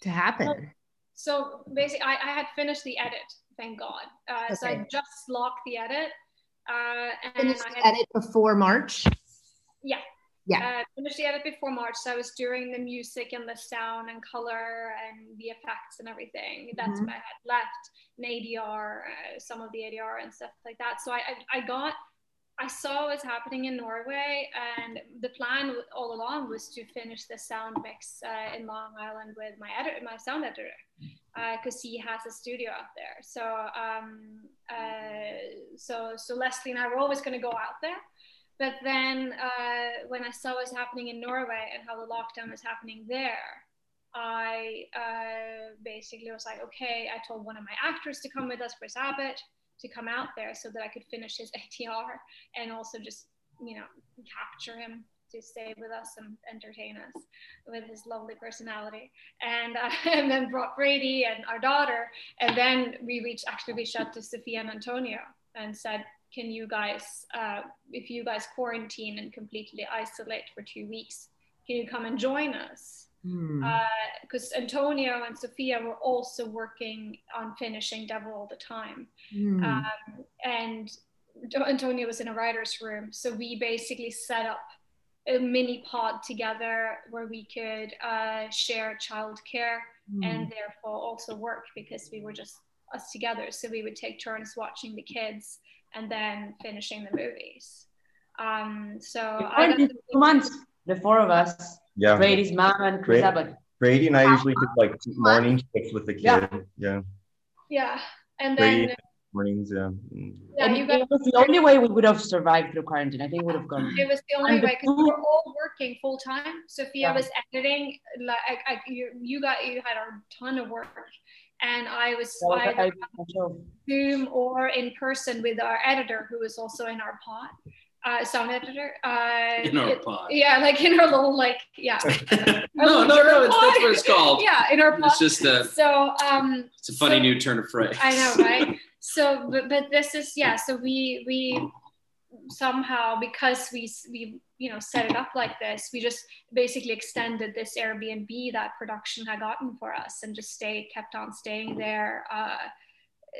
to happen So basically, I, I had finished the edit, thank God. Uh, So I just locked the edit. Uh, and finished I had, edit before march Yeah. yeah uh, finished the edit before March. So I was doing the music and the sound and color and the effects and everything. That's Mhm. what I had left. And ADR, uh, some of the ADR and stuff like that. So I, I, I got, I saw what's happening in Norway, and the plan all along was to finish the sound mix uh, in Long Island with my editor, my sound editor, because he has a studio out there. So, um, uh, so, so Leslie and I were always going to go out there. But then uh, when I saw what's happening in Norway and how the lockdown was happening there, I uh, basically was like, okay, I told one of my actors to come with us, Chris Abbott, to come out there so that I could finish his ADR and also just, you know, capture him to stay with us and entertain us with his lovely personality. And, uh, and then brought Brady and our daughter. And then we reached, actually reached out to Sophia and Antonio and said, can you guys, uh, if you guys quarantine and completely isolate for two weeks, can you come and join us? Because Antonio and Sophia were also working on finishing Devil all the time. Hmm. Um, and Antonio was in a writer's room. So we basically set up a mini pod together where we could uh, share childcare Hmm. and therefore also work because we were just us together. So we would take turns watching the kids and then finishing the movies. Um, so I got Quarantine two months, the four of us, yeah Brady's mom and Chris Great. Abbott. brady and i usually did like morning shifts with the kid Yeah. yeah yeah, and Brady then mornings. Yeah. Yeah, And you it was the only way we would have survived through quarantine. I think we would have gone. It was the only And way because we were all working full time. Sophia Yeah. was editing. Like I, I, you, you got you had a ton of work, and I was That was- either I- on I'm. Zoom or in person with our editor, who was also in our pod, uh, sound editor. Uh, In our it- pod. Yeah, like in our little like yeah. no, no, no. It's, that's what it's called. Yeah, in our pod. It's just a. So um, It's a funny So- new turn of phrase. I know, right? so, but, but this is yeah. So we we somehow because we we you know set it up like this, we just basically extended this Airbnb that production had gotten for us, and just stay kept on staying there. Uh,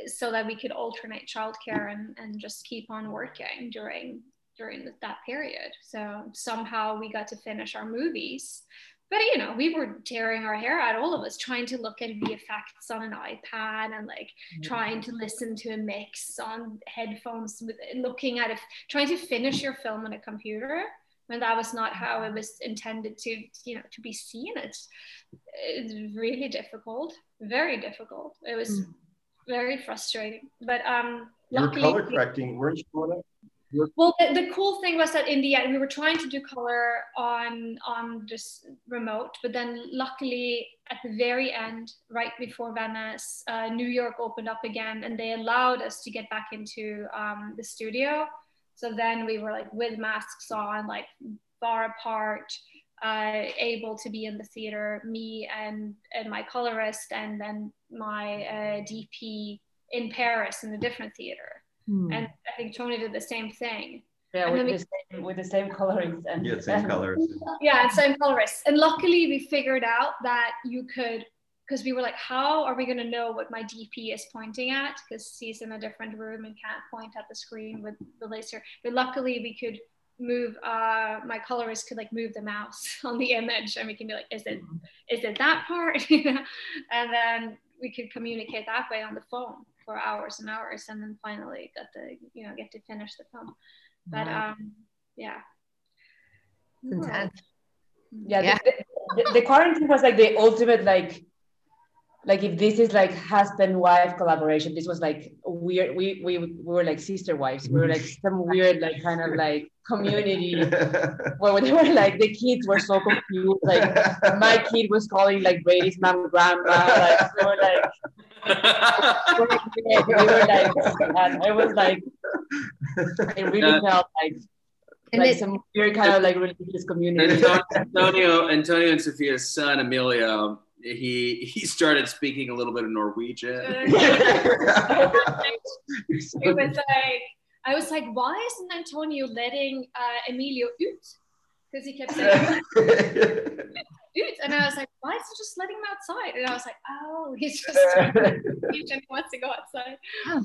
so that we could alternate childcare and, and just keep on working during during that period. So somehow we got to finish our movies. But you know, we were tearing our hair out, all of us, trying to look at VFX on an iPad and like trying to listen to a mix on headphones, with looking at it, trying to finish your film on a computer when that was not how it was intended to, you know, to be seen. It's, it's really difficult, very difficult. It was very frustrating. But um, You were luckily, color correcting, weren't you? Well, the, the cool thing was that in the end, we were trying to do color on on just remote, but then luckily at the very end, right before Venice, uh, New York opened up again, and they allowed us to get back into um, the studio. So then we were like with masks on, like far apart, uh, able to be in the theater. Me and and my colorist, and then my uh, DP in Paris in a different theater Hmm. and I think Tony did the same thing. Yeah, And with we- the same with the same colorings and Yeah, same and- colors. Yeah, and same colorists. And luckily, we figured out that you could, because we were like, how are we going to know what my DP is pointing at? Because he's in a different room and can't point at the screen with the laser. But luckily, we could move. Uh, my colorist could like move the mouse on the image, and we can be like, is it is it that part? you know, and then we could communicate that way on the phone for hours and hours, and then finally got to you know get to finish the film. But Wow. um, yeah. Intense. yeah, Yeah. The, the, the quarantine was like the ultimate like like if this is like husband wife collaboration this was like weird we, we we were like sister wives we were like some weird like kind of like community where they were like the kids were so confused like my kid was calling like Brady's mom grandma like we were like we were like and it was like it really Yeah. felt like And like it- some weird kind of like religious community Antonio, Antonio, Antonio and Sophia's son Emilio, he he started speaking a little bit of Norwegian. it was like I was like, why isn't Antonio letting uh, Emilio ut? Because he kept saying ut, and I was like, why is he just letting him outside? And I was like, oh, he's just he just wants to go outside.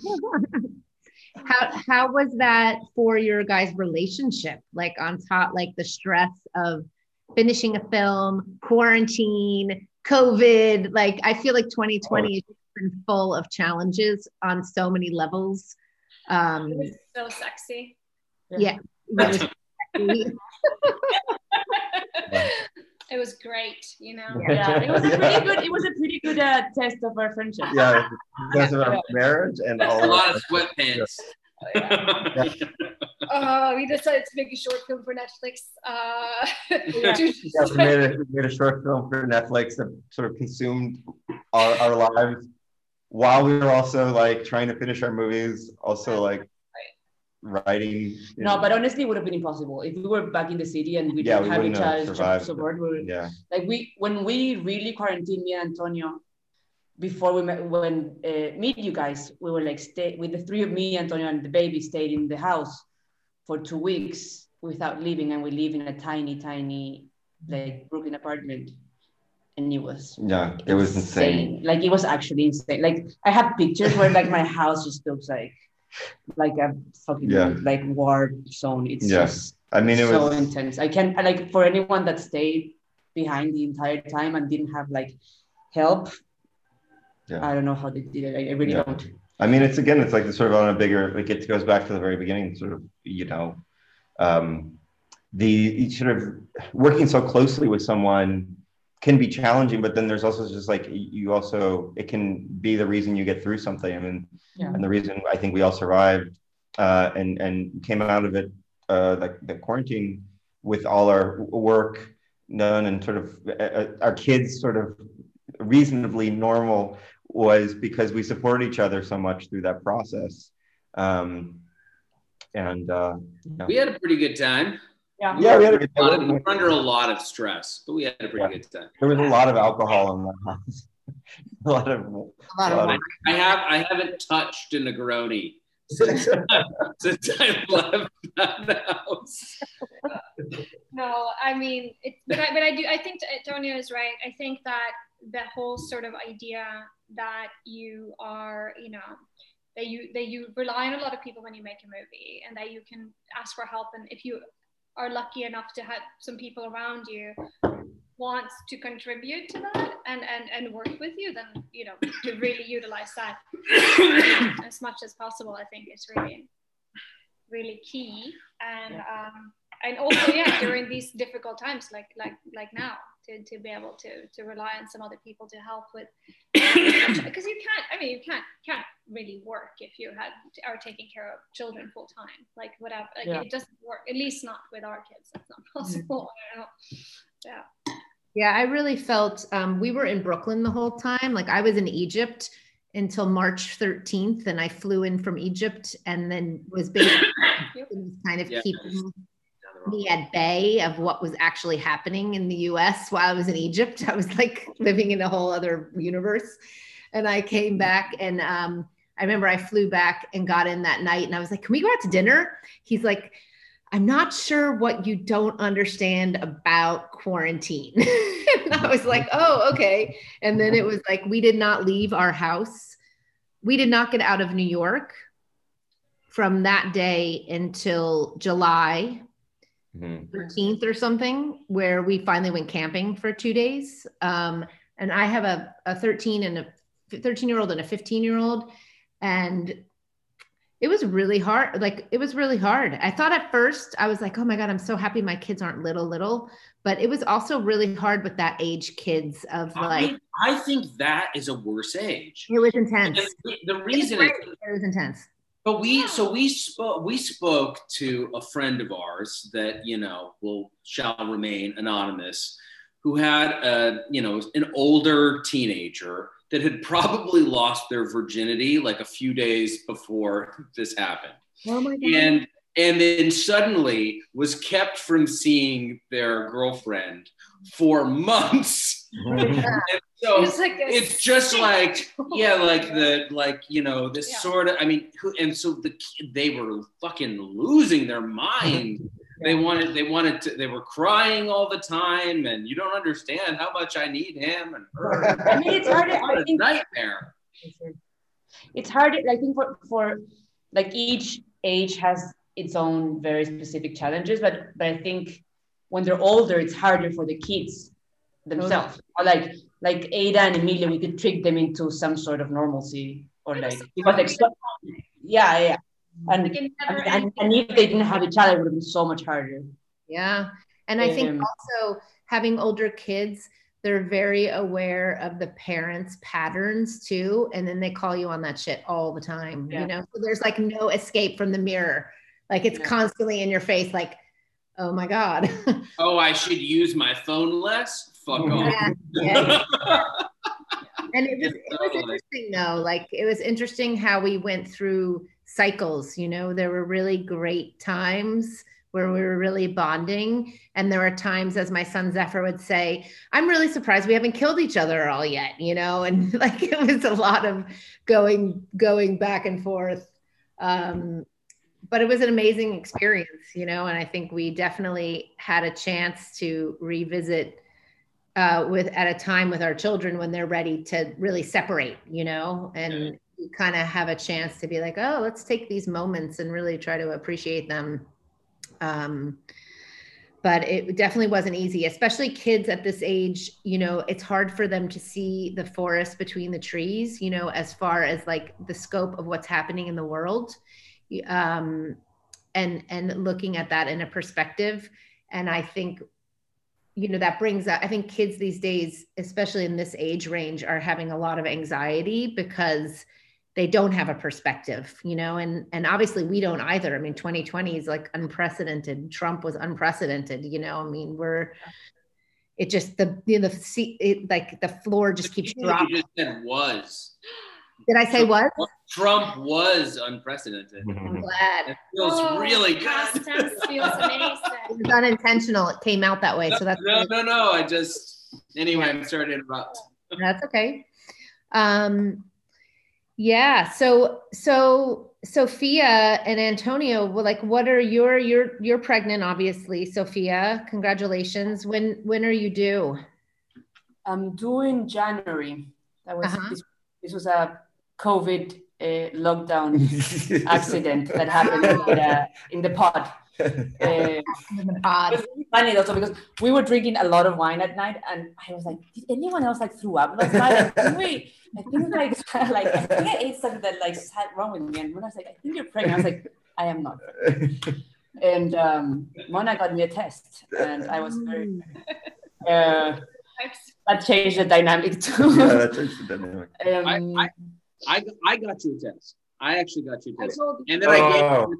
how how was that for your guys' relationship? Like on top, like the stress of finishing a film, quarantine, COVID. Like I feel like 2020 has been full of challenges on so many levels. Um, It was so sexy. yeah, it was- it was great, you know. yeah, it was a pretty good. It was a pretty good uh, test of our friendship. yeah, because of our marriage and all a lot of of sweatpants. Uh, we decided to make a short film for Netflix. Uh, Yeah. to- Yeah, we made, a, we made a short film for Netflix that sort of consumed our, our lives while we were also like trying to finish our movies, also like writing. No, know. but honestly, it would have been impossible if we were back in the city and we Yeah, didn't we have each have other survived. support. We were, yeah, like we when we really quarantined me and Antonio before we met when uh, meet you guys, we were like stay with the three of me, Antonio, and the baby stayed in the house for two weeks without leaving, and we live in a tiny, tiny like Brooklyn apartment, and it was yeah, it was insane. Like it was actually insane. Like I have pictures where like my house just looks like like a fucking Yeah. like war zone. It's Yeah. just I mean, it so was intense. I can like for anyone that stayed behind the entire time and didn't have like help. Yeah. I don't know how they did it. I, I really Yeah. don't. I mean, it's again, it's like the sort of on a bigger, like it goes back to the very beginning, sort of, you know, um, the sort of working so closely with someone can be challenging, but then there's also just like you also it can be the reason you get through something. I mean, yeah. and the reason I think we all survived uh, and and came out of it uh, like the quarantine with all our work done and sort of uh, uh, our kids sort of reasonably normal was because we supported each other so much through that process. Um, and uh, we had a pretty good time. Yeah, yeah, we had a good time. We were under a lot of stress, but we had a pretty yeah. good time. There was a lot of alcohol in the house. a lot of. A lot, a lot of, of I have I haven't touched a Negroni since, since I left that house. No, I mean, it, but I, but I do. I think Antonio is right. I think that the whole sort of idea that you are, you know, that you that you rely on a lot of people when you make a movie, and that you can ask for help, and if you are lucky enough to have some people around you wants to contribute to that and and and work with you then you know to really utilize that as much as possible i think is really really key. And um and also yeah during these difficult times like like like now to, to be able to to rely on some other people to help with because you can't i mean you can't can't really work if you had are taking care of children full time like whatever like yeah. it doesn't work at least not with our kids that's not possible mm-hmm. yeah yeah i really felt um, we were in brooklyn the whole time like i was in egypt until march 13th and i flew in from egypt and then was basically kind of yeah. keeping me at bay of what was actually happening in the US while I was in Egypt. I was like living in a whole other universe. And I came back and um, I remember I flew back and got in that night and I was like, Can we go out to dinner? He's like, I'm not sure what you don't understand about quarantine. and I was like, Oh, okay. And then it was like, we did not leave our house. We did not get out of New York from that day until July mm-hmm. 13th or something, where we finally went camping for two days. Um, and I have a, a 13 and a 13 year old and a 15 year old. And it was really hard. Like it was really hard. I thought at first I was like, oh my God, I'm so happy my kids aren't little, little. But it was also really hard with that age kids of like. I, I think that is a worse age. It was intense. The, the reason it was, it was intense. But we so we spoke we spoke to a friend of ours that you know will shall remain anonymous, who had a you know an older teenager that had probably lost their virginity like a few days before this happened. Oh my god! And and then suddenly was kept from seeing their girlfriend for months. so it's, like it's just like yeah like the like you know this yeah. sort of i mean who and so the they were fucking losing their mind. They wanted they wanted to they were crying all the time and you don't understand how much i need him and her. I mean it's hard I think, nightmare. It's hard i think for for like each age has its own very specific challenges but but i think when they're older it's harder for the kids themselves. Or like like Ada and Emilia, we could trick them into some sort of normalcy or like because yeah, yeah. And, and, and, and, if they didn't have each other, it would have been so much harder. Yeah. And I think um, also having older kids, they're very aware of the parents' patterns too. And then they call you on that shit all the time. Yeah. You know, so there's like no escape from the mirror. Like it's yeah. constantly in your face, like, oh my God. oh, I should use my phone less fuck off. Yeah, and it was, it was interesting though. Like it was interesting how we went through cycles. You know, there were really great times where we were really bonding. And there were times, as my son Zephyr would say, I'm really surprised we haven't killed each other all yet, you know, and like it was a lot of going going back and forth. Um, but it was an amazing experience, you know, and I think we definitely had a chance to revisit uh, with at a time with our children when they're ready to really separate, you know, and kind of have a chance to be like, oh, let's take these moments and really try to appreciate them. Um, but it definitely wasn't easy, especially kids at this age. You know, it's hard for them to see the forest between the trees. You know, as far as like the scope of what's happening in the world, um, and and looking at that in a perspective. And I think you know that brings up i think kids these days especially in this age range are having a lot of anxiety because they don't have a perspective you know and and obviously we don't either. I mean 2020 is like unprecedented. Trump was unprecedented you know i mean we're it just the you know the seat it, like the floor just keeps dropping You just said was. Did i say what Trump was unprecedented. i'm glad It feels Oh, really good. tense feels it was unintentional it came out that way so that's no, no, no. I just anyway. I'm sorry to interrupt. That's okay. Um, yeah. So, so Sophia and Antonio, well, like, what are your, you're, you're pregnant, obviously, Sophia, congratulations. When, when are you due? I'm due in January. That was Uh-huh. this, this was a COVID uh, lockdown accident that happened in the, in the pod. Uh, In the pod. It's really funny also because we were drinking a lot of wine at night, and I was like, "Did anyone else like threw up last night?" And wait, I think like like I think I ate something that like sat wrong with me. And when I was like, "I think you're pregnant," I was like, "I am not." And um, Mona got me a test, and I was very. Uh, that changed the dynamic too. yeah, that's just the dynamic. um, I- I I I got you a test. I actually got you a I test, told and then I gave Oh.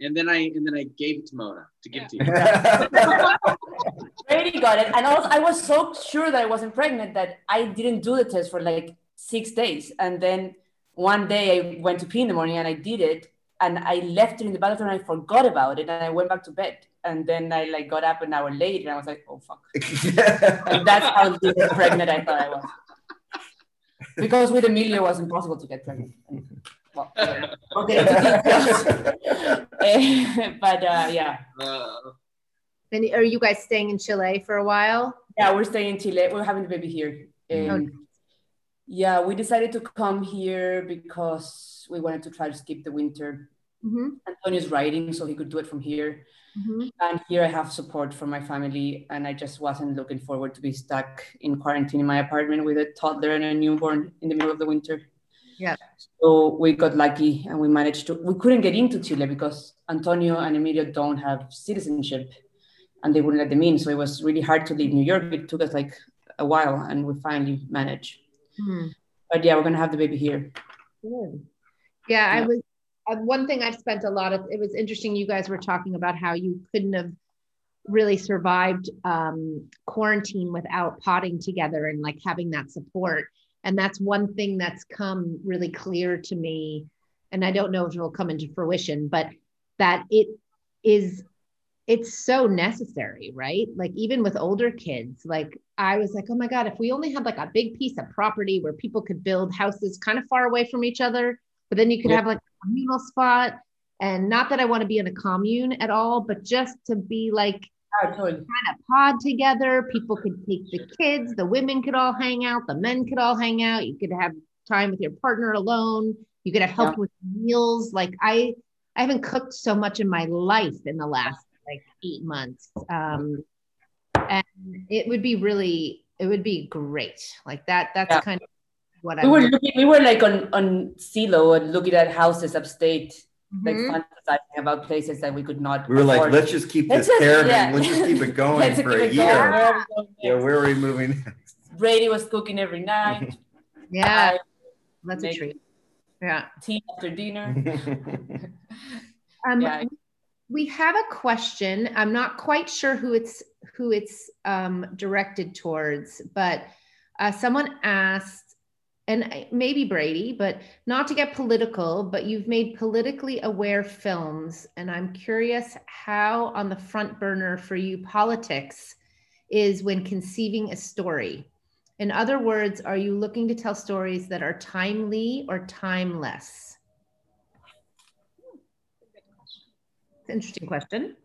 and then I and then I gave it to Mona to give to you. Brady got it, and also I was so sure that I wasn't pregnant that I didn't do the test for like six days, and then one day I went to pee in the morning and I did it, and I left it in the bathroom and I forgot about it, and I went back to bed, and then I like got up an hour later and I was like, oh fuck, and that's how pregnant I thought I was. Because with Emilio, it was impossible to get pregnant. Well, okay, but uh, yeah, Uh, And are you guys staying in Chile for a while? Yeah, we're staying in Chile. We're having the baby here. Um, yeah, we decided to come here because we wanted to try to skip the winter. Mm-hmm. Antonio's writing, so he could do it from here. Mm-hmm. And here I have support from my family, and I just wasn't looking forward to be stuck in quarantine in my apartment with a toddler and a newborn in the middle of the winter. Yeah. So we got lucky and we managed to, we couldn't get into Chile because Antonio and Emilio don't have citizenship and they wouldn't let them in. So it was really hard to leave New York. It took us like a while and we finally managed. Hmm. But yeah, we're going to have the baby here. Good. Yeah, I was uh, one thing I've spent a lot of. It was interesting. You guys were talking about how you couldn't have really survived um, quarantine without potting together and like having that support. And that's one thing that's come really clear to me. And I don't know if it'll come into fruition, but that it is it's so necessary, right? Like even with older kids, like I was like, oh my God, if we only had like a big piece of property where people could build houses kind of far away from each other, but then you could Yeah. have like communal spot. And not that I want to be in a commune at all, but just to be like totally. kind of pod together. People could take the kids, the women could all hang out, the men could all hang out. You could have time with your partner alone. You could have help Yeah. with meals. Like I, I haven't cooked so much in my life in the last like eight months. Um, and it would be really, it would be great. Like that. That's Yeah. kind of what We I were looking, we were like on, on Zillow and looking at houses upstate, like Mhm. fantasizing about places that we could not. We were like, let's just keep Let's this just- caravan. yeah. Let's just keep it going Let's for a year. going. Where are we going Yeah, next? where are we moving? Brady was cooking every night. yeah, I that's a treat. Yeah. tea after dinner. Um, Yeah. We have a question. I'm not quite sure who it's who it's um, directed towards, but uh, someone asked, and maybe Brady, but not to get political, but you've made politically aware films, and I'm curious how on the front burner for you politics is when conceiving a story. In other words, are you looking to tell stories that are timely or timeless? Interesting question.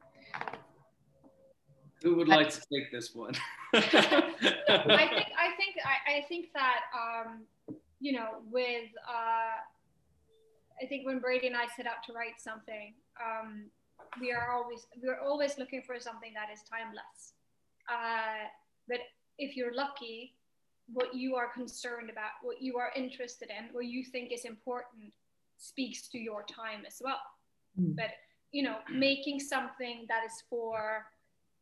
who would like to take this one? I think I think I, I think that um, you know with uh, I think when Brady and I set out to write something, um, we are always we're always looking for something that is timeless. Uh, but if you're lucky, what you are concerned about, what you are interested in, what you think is important, speaks to your time as well. Mm. But you know, making something that is for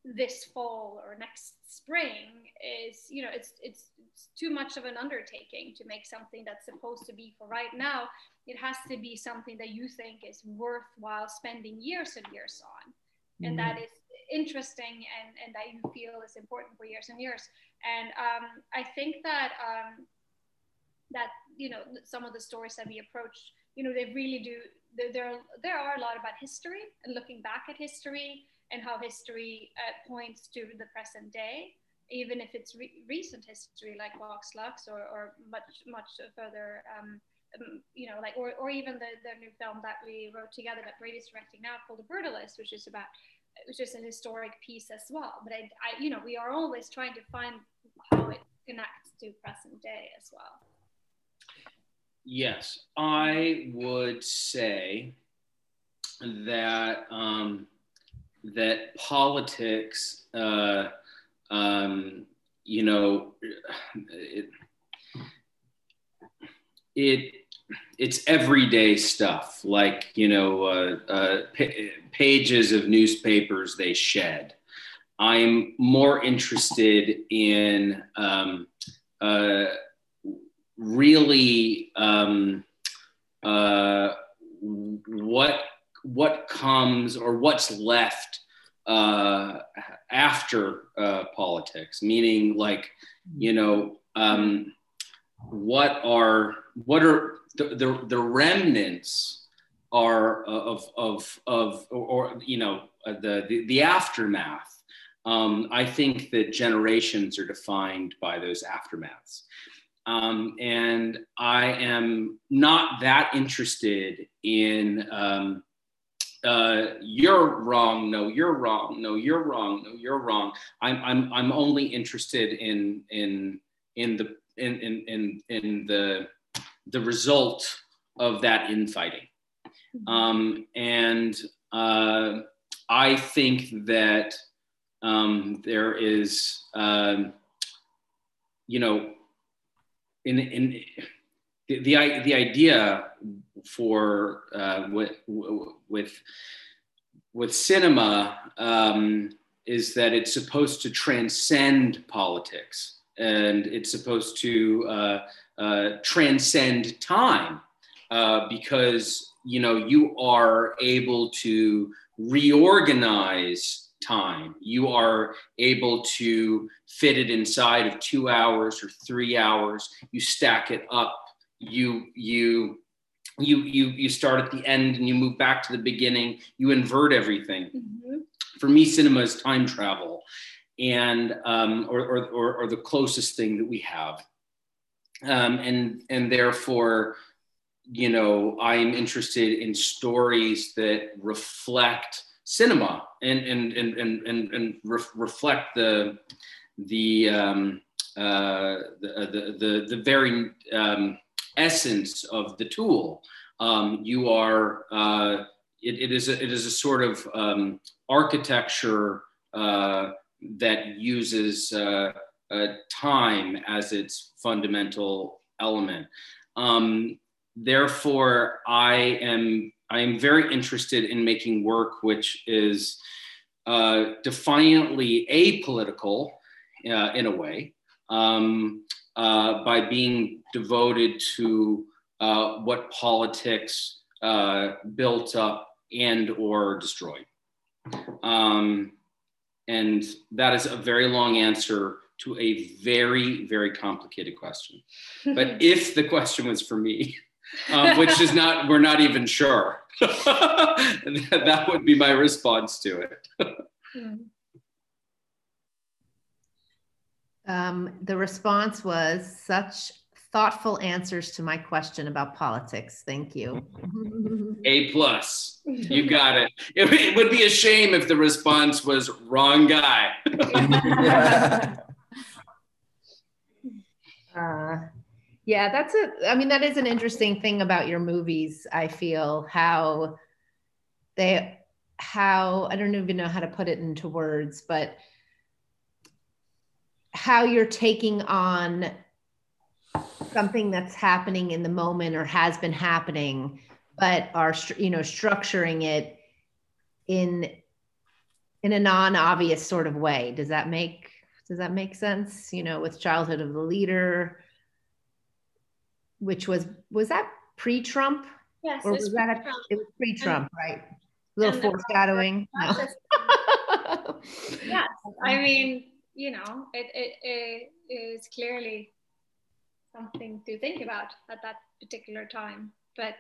this fall or next spring is you know it's, it's it's too much of an undertaking to make something that's supposed to be for right now. It has to be something that you think is worthwhile spending years and years on. Mm-hmm. and that is interesting and, and that you feel is important for years and years. And um, i think that um, that you know some of the stories that we approach you know they really do there, there, there are a lot about history and looking back at history and how history uh, points to the present day, even if it's re- recent history like Vox Lux or, or much much further, um, um, you know, like or, or even the, the new film that we wrote together that Brady's directing now called The Brutalist, which is about which is an historic piece as well. But I, I, you know, we are always trying to find how it connects to present day as well. Yes, I would say that um, that politics, uh, um, you know, it, it it's everyday stuff like you know uh, uh, pages of newspapers they shed. I'm more interested in um, uh, really um, uh, what what comes or what's left uh, after uh, politics, meaning like you know um, what are what are the, the, the remnants are of of of or, or you know uh, the, the the aftermath. Um, I think that generations are defined by those aftermaths. Um, and I am not that interested in um, uh, you're wrong, no, you're wrong, no, you're wrong, no, you're wrong. I'm, I'm, I'm only interested in, in, in the, in, in, in, in the, the result of that infighting. Mm-hmm. Um, and uh, I think that um, there is, um, you know, in, in the, the, the idea for uh, with, with, with cinema um, is that it's supposed to transcend politics and it's supposed to uh, uh, transcend time uh, because you know you are able to reorganize time. You are able to fit it inside of two hours or three hours. You stack it up. You you you you you start at the end and you move back to the beginning. You invert everything. Mm-hmm. For me, cinema is time travel, and um, or, or, or or the closest thing that we have, um, and and therefore you know, I'm interested in stories that reflect cinema and and and and and, and re- reflect the the um, uh, the, the, the the very um, essence of the tool. Um, you are uh, it, it is a, it is a sort of um, architecture uh, that uses uh, uh, time as its fundamental element. Um, therefore, I am I am very interested in making work which is uh, defiantly apolitical uh, in a way um, uh, by being devoted to uh, what politics uh, built up and or destroyed. Um, and that is a very long answer to a very, very complicated question. But if the question was for me, um, which is not, we're not even sure. that would be my response to it. Um, the response was such thoughtful answers to my question about politics. Thank you. A plus. You got it. it. It would be a shame if the response was wrong guy. uh, yeah, that's a, I mean, that is an interesting thing about your movies. I feel how they, how, I don't even know how to put it into words, but how you're taking on something that's happening in the moment or has been happening, but are, you know, structuring it in in a non-obvious sort of way. Does that make does that make sense? You know, with childhood of the leader, which was was that pre-Trump? Yes, or was that a, it was pre-Trump, right? A little foreshadowing. No. yes, I mean, you know, it, it, it is clearly something to think about at that particular time. But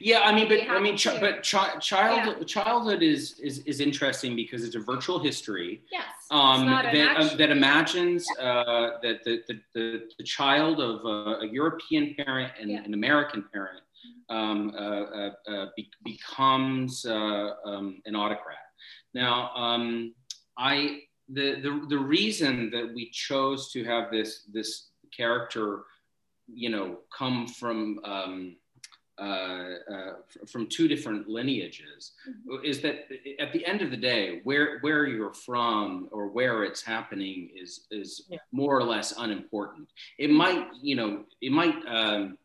yeah i mean but i mean ch- but ch- child yeah. childhood is, is is interesting because it's a virtual history yes um, that, uh, that imagines uh, that the, the, the, the, child of a, a european parent and yeah. an american parent um, uh, uh, uh be- becomes uh, um, an autocrat now um, i the, the the reason that we chose to have this this character you know come from um, uh, uh, from two different lineages mm-hmm. is that at the end of the day where where you're from or where it's happening is is yeah. more or less unimportant it might you know it might um,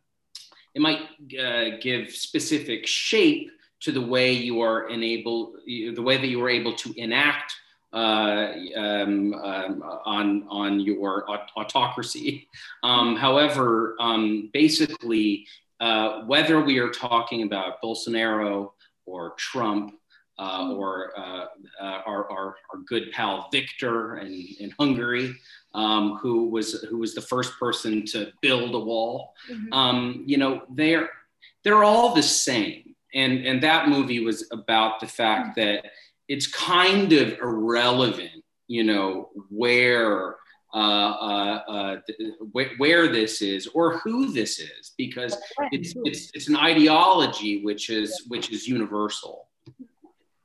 it might uh, give specific shape to the way you are enabled the way that you are able to enact uh, um, um, on on your autocracy. Um, however, um, basically, uh, whether we are talking about Bolsonaro or Trump uh, or uh, uh, our, our, our, good pal Viktor in, in Hungary, um, who was who was the first person to build a wall. Mm-hmm. Um, you know, they're they're all the same, and and that movie was about the fact mm-hmm. that it's kind of irrelevant, you know, where uh, uh, uh wh- where this is or who this is because it's, it's, it's an ideology which is which is universal.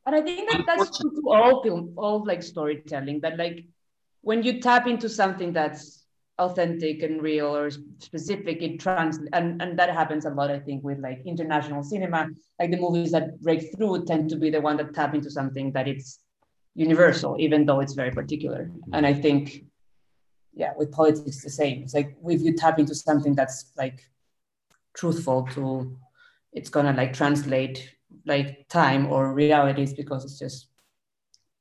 But i think that that's true to all film all like storytelling that like when you tap into something that's authentic and real or specific it trans and, and that happens a lot i think with like international cinema like the movies that break through tend to be the one that tap into something that it's universal even though it's very particular mm-hmm. and i think yeah, with politics the same. It's like if you tap into something that's like truthful to, it's gonna like translate like time or realities because it's just,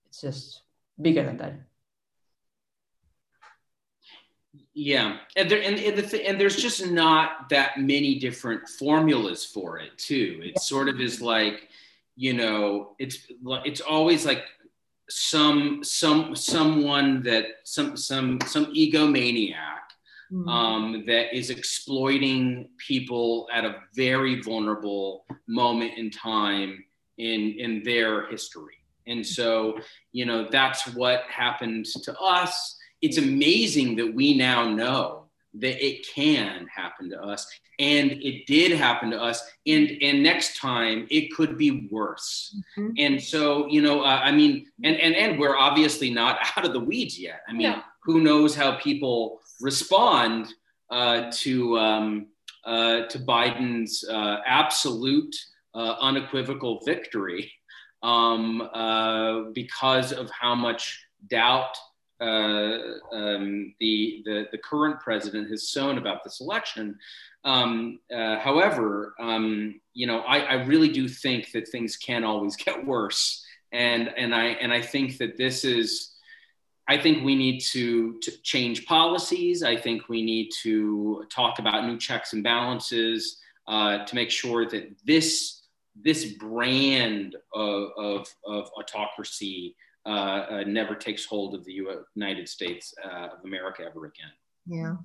it's just bigger than that. Yeah, and there and, and, the th- and there's just not that many different formulas for it too. It yeah. sort of is like, you know, it's it's always like some some someone that some some some egomaniac mm. um, that is exploiting people at a very vulnerable moment in time in in their history and so you know that's what happened to us it's amazing that we now know that it can happen to us and it did happen to us and and next time it could be worse mm-hmm. and so you know uh, i mean and and and we're obviously not out of the weeds yet i mean yeah. who knows how people respond uh, to um, uh, to biden's uh, absolute uh, unequivocal victory um, uh, because of how much doubt um, the, the, the current president has sown about this election. Um, uh, however, um, you know, I, I really do think that things can always get worse, and and I and I think that this is. I think we need to, to change policies. I think we need to talk about new checks and balances uh, to make sure that this this brand of, of, of autocracy uh, uh, never takes hold of the United States uh, of America ever again. Yeah.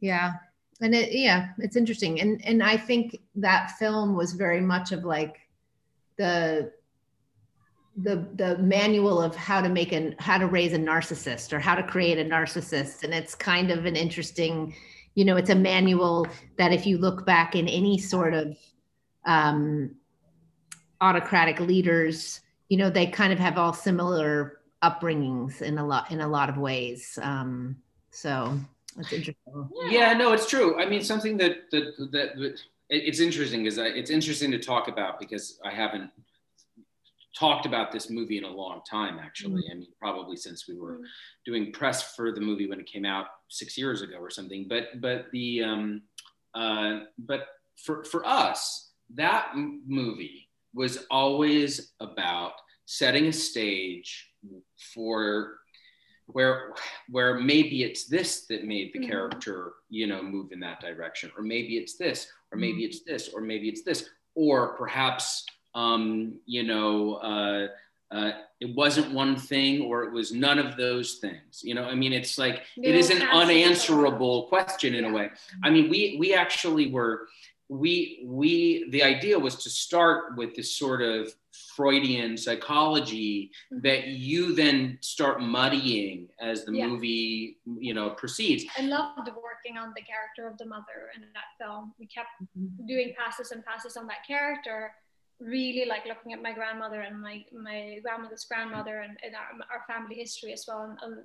Yeah. And it, yeah, it's interesting. And, and I think that film was very much of like the, the, the manual of how to make an, how to raise a narcissist or how to create a narcissist. And it's kind of an interesting, you know, it's a manual that if you look back in any sort of um, autocratic leaders, you know they kind of have all similar upbringings in a lot in a lot of ways um, so it's interesting. Yeah no it's true. I mean something that that that, that it's interesting is it's interesting to talk about because i haven't talked about this movie in a long time actually. Mm-hmm. i mean probably since we were doing press for the movie when it came out six years ago or something. But but the um uh but for for us that m- movie was always about setting a stage for where where maybe it's this that made the mm-hmm. character you know move in that direction or maybe it's this or maybe mm-hmm. it's this or maybe it's this or perhaps um, you know uh, uh, it wasn't one thing or it was none of those things you know i mean it's like it is an unanswerable question in yeah. a way i mean we we actually were we we the idea was to start with this sort of freudian psychology mm-hmm. that you then start muddying as the yeah. movie you know proceeds i loved working on the character of the mother in that film we kept mm-hmm. doing passes and passes on that character really like looking at my grandmother and my my grandmother's grandmother and, and our, our, family history as well and, and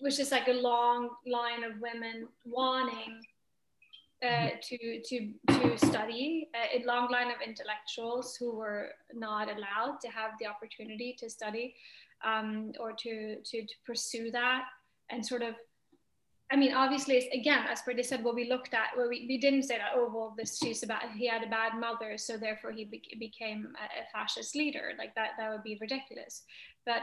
which is like a long line of women wanting uh, to to to study uh, a long line of intellectuals who were not allowed to have the opportunity to study um, or to, to to pursue that and sort of I mean, obviously, again, as Brady said, what we looked at, well, we, we didn't say that, oh, well, this she's about, he had a bad mother, so therefore he be- became a, a, fascist leader. Like that, that would be ridiculous. But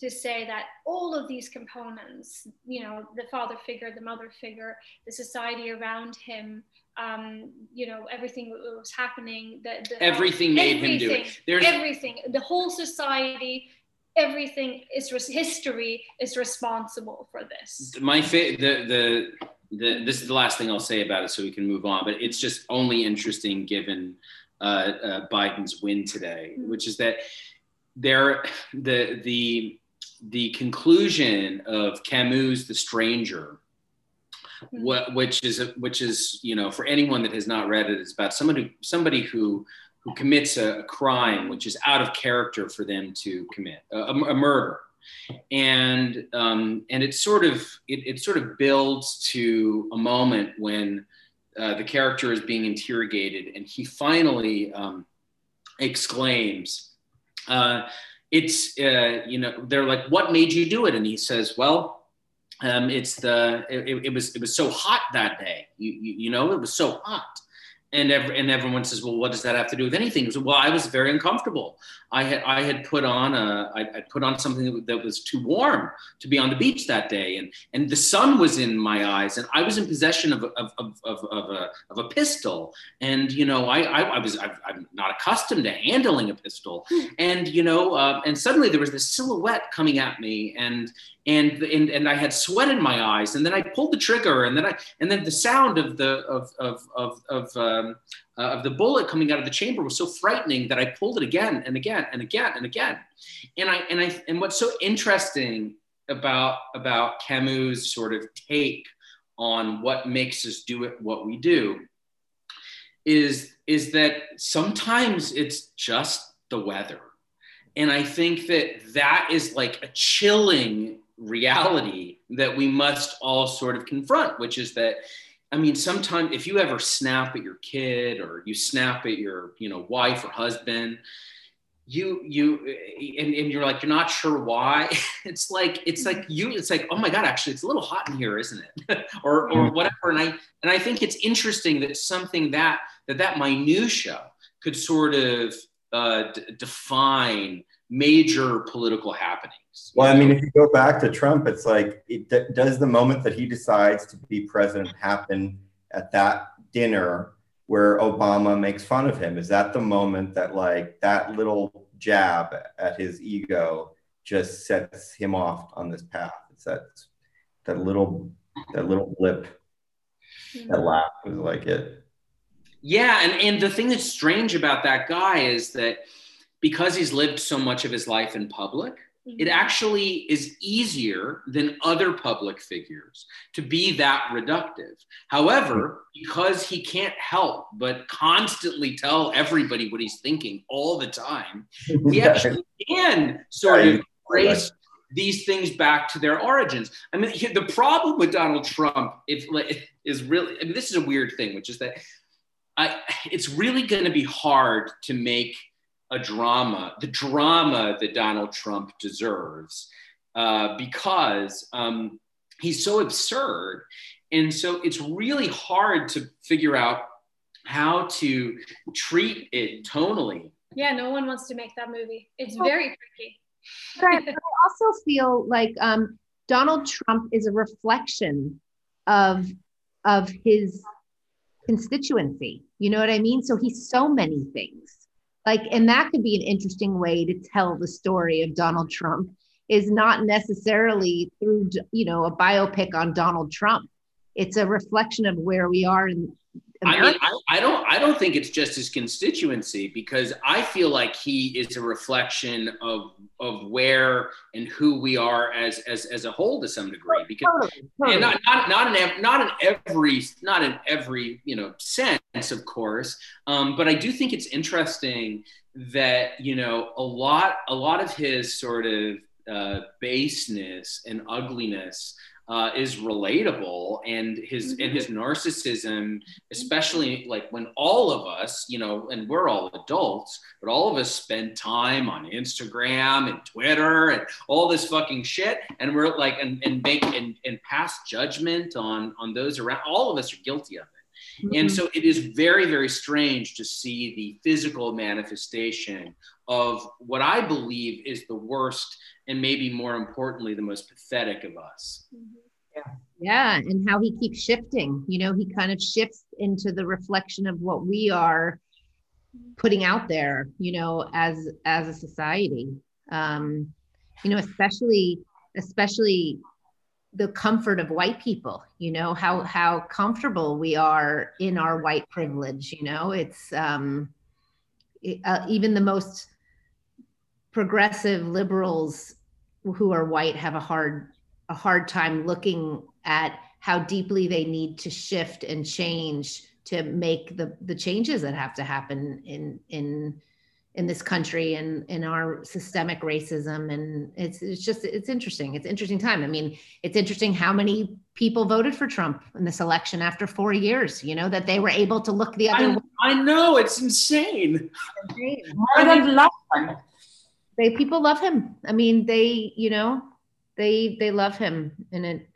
to say that all of these components, you know, the father figure, the mother figure, the society around him, um, you know, everything that was happening, the, the everything made everything, him do it. There's everything, the whole society everything is res- history is responsible for this. My fa- the, the the this is the last thing I'll say about it, so we can move on. But it's just only interesting given uh, uh, Biden's win today, mm-hmm. which is that there the the the conclusion of Camus' The Stranger. Mm-hmm. What, which is a, which is you know for anyone that has not read it, it's about somebody somebody who who commits a, a crime which is out of character for them to commit a, a murder and um, and it sort of it, it, sort of builds to a moment when uh, the character is being interrogated and he finally um, exclaims uh, it's uh, you know they're like what made you do it? And he says well um, it's the it, it, was it was so hot that day. You, you, you know it was so hot and every, and everyone says, well, what does that have to do with anything? well, I was very uncomfortable. I had I had put on a I, I put on something that was too warm to be on the beach that day, and and the sun was in my eyes, and I was in possession of of, of, of, of a of a pistol, and you know I I, I was I, am not accustomed to handling a pistol, and you know uh, and suddenly there was this silhouette coming at me, and and, and and I had sweat in my eyes, and then I pulled the trigger, and then I and then the sound of the of of of of, um, uh, of the bullet coming out of the chamber was so frightening that I pulled it again and again and again and again, and I and I and what's so interesting about about Camus' sort of take on what makes us do it what we do is is that sometimes it's just the weather. And i think that that is like a chilling reality that we must all sort of confront, which is that I mean, sometimes if you ever snap at your kid or you snap at your, you know, wife or husband, you you and, and you're like you're not sure why. It's like it's like you it's like oh my god, actually it's a little hot in here, isn't it? or or whatever. And I and I think it's interesting that something that that that minutia could sort of uh, d- define major political happenings. Well, I mean, if you go back to Trump, it's like, it, does the moment that he decides to be president happen at that dinner where Obama makes fun of him? Is that the moment that, like, that little jab at his ego just sets him off on this path? It's that that little that little blip, that laugh was like it. Yeah, and and the thing that's strange about that guy is that because he's lived so much of his life in public, it mm-hmm. actually is easier than other public figures to be that reductive. However, because he can't help but constantly tell everybody what he's thinking all the time, he actually can sort of trace these things back to their origins. I mean, the problem with Donald Trump if, is really, I mean, this is a weird thing, which is that I, it's really going to be hard to make a drama, the drama that Donald Trump deserves, uh, because um, he's so absurd. And so it's really hard to figure out how to treat it tonally Yeah, no one wants to make that movie. It's very tricky. But I, I also feel like um, Donald Trump is a reflection of of his constituency. You know what I mean? So he's so many things. Like, and that could be an interesting way to tell the story of Donald Trump is not necessarily through you know a biopic on Donald Trump. It's a reflection of where we are in I mean, I, I, don't, I don't think it's just his constituency because I feel like he is a reflection of of where and who we are as as, as a whole to some degree. Because totally, totally. not not not in not in every not in every you know sense, of course. Um, but I do think it's interesting that you know a lot a lot of his sort of uh, baseness and ugliness uh, is relatable and his mm-hmm. and his narcissism especially like when all of us you know and we're all adults but all of us spend time on instagram and twitter and all this fucking shit and we're like and, and make and, and pass judgment on on those around all of us are guilty of it mm-hmm. and so it is very very strange to see the physical manifestation of what i believe is the worst and maybe more importantly, the most pathetic of us. Yeah. Yeah. And how he keeps shifting. You know, he kind of shifts into the reflection of what we are putting out there, you know, as as a society. Um, you know, especially, especially the comfort of white people you know how how comfortable we are in our white privilege you know it's um it, uh, even the most progressive liberals who are white have a hard a hard time looking at how deeply they need to shift and change to make the the changes that have to happen in in in this country and in our systemic racism. And it's it's just it's interesting. It's interesting time. I mean it's interesting how many people voted for trump in this election after four years you know that they were able to look the other I, way. i know it's insane, insane. more than love they people love him. I mean, they you know they they love him, and it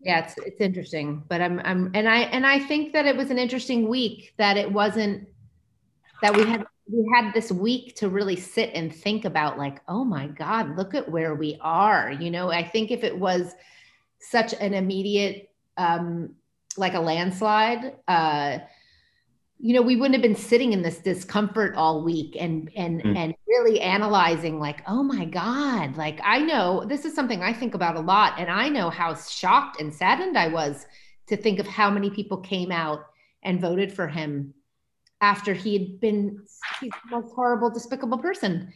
yeah, it's it's interesting. But I'm I'm and I and I think that it was an interesting week that it wasn't that we had we had this week to really sit and think about like oh my god look at where we are you know i think if it was such an immediate um like a landslide uh you know we wouldn't have been sitting in this discomfort all week and and mm. and really analyzing like oh my god like i know this is something i think about a lot and i know how shocked and saddened i was to think of how many people came out and voted for him after he had been he's the most horrible despicable person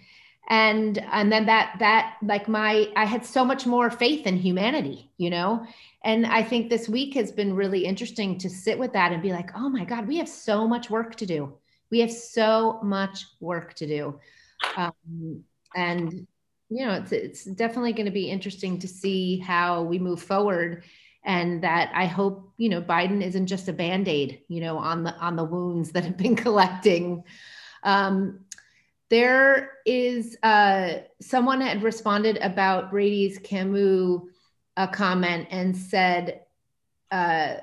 and and then that that like my i had so much more faith in humanity you know? And i think this week has been really interesting to sit with that and be like oh my god we have so much work to do. We have so much work to do. Um, and you know it's it's definitely going to be interesting to see how we move forward and that i hope you know biden isn't just a band-aid you know on the on the wounds that have been collecting. Um, there is uh, someone had responded about Brady's Camus uh, comment and said uh,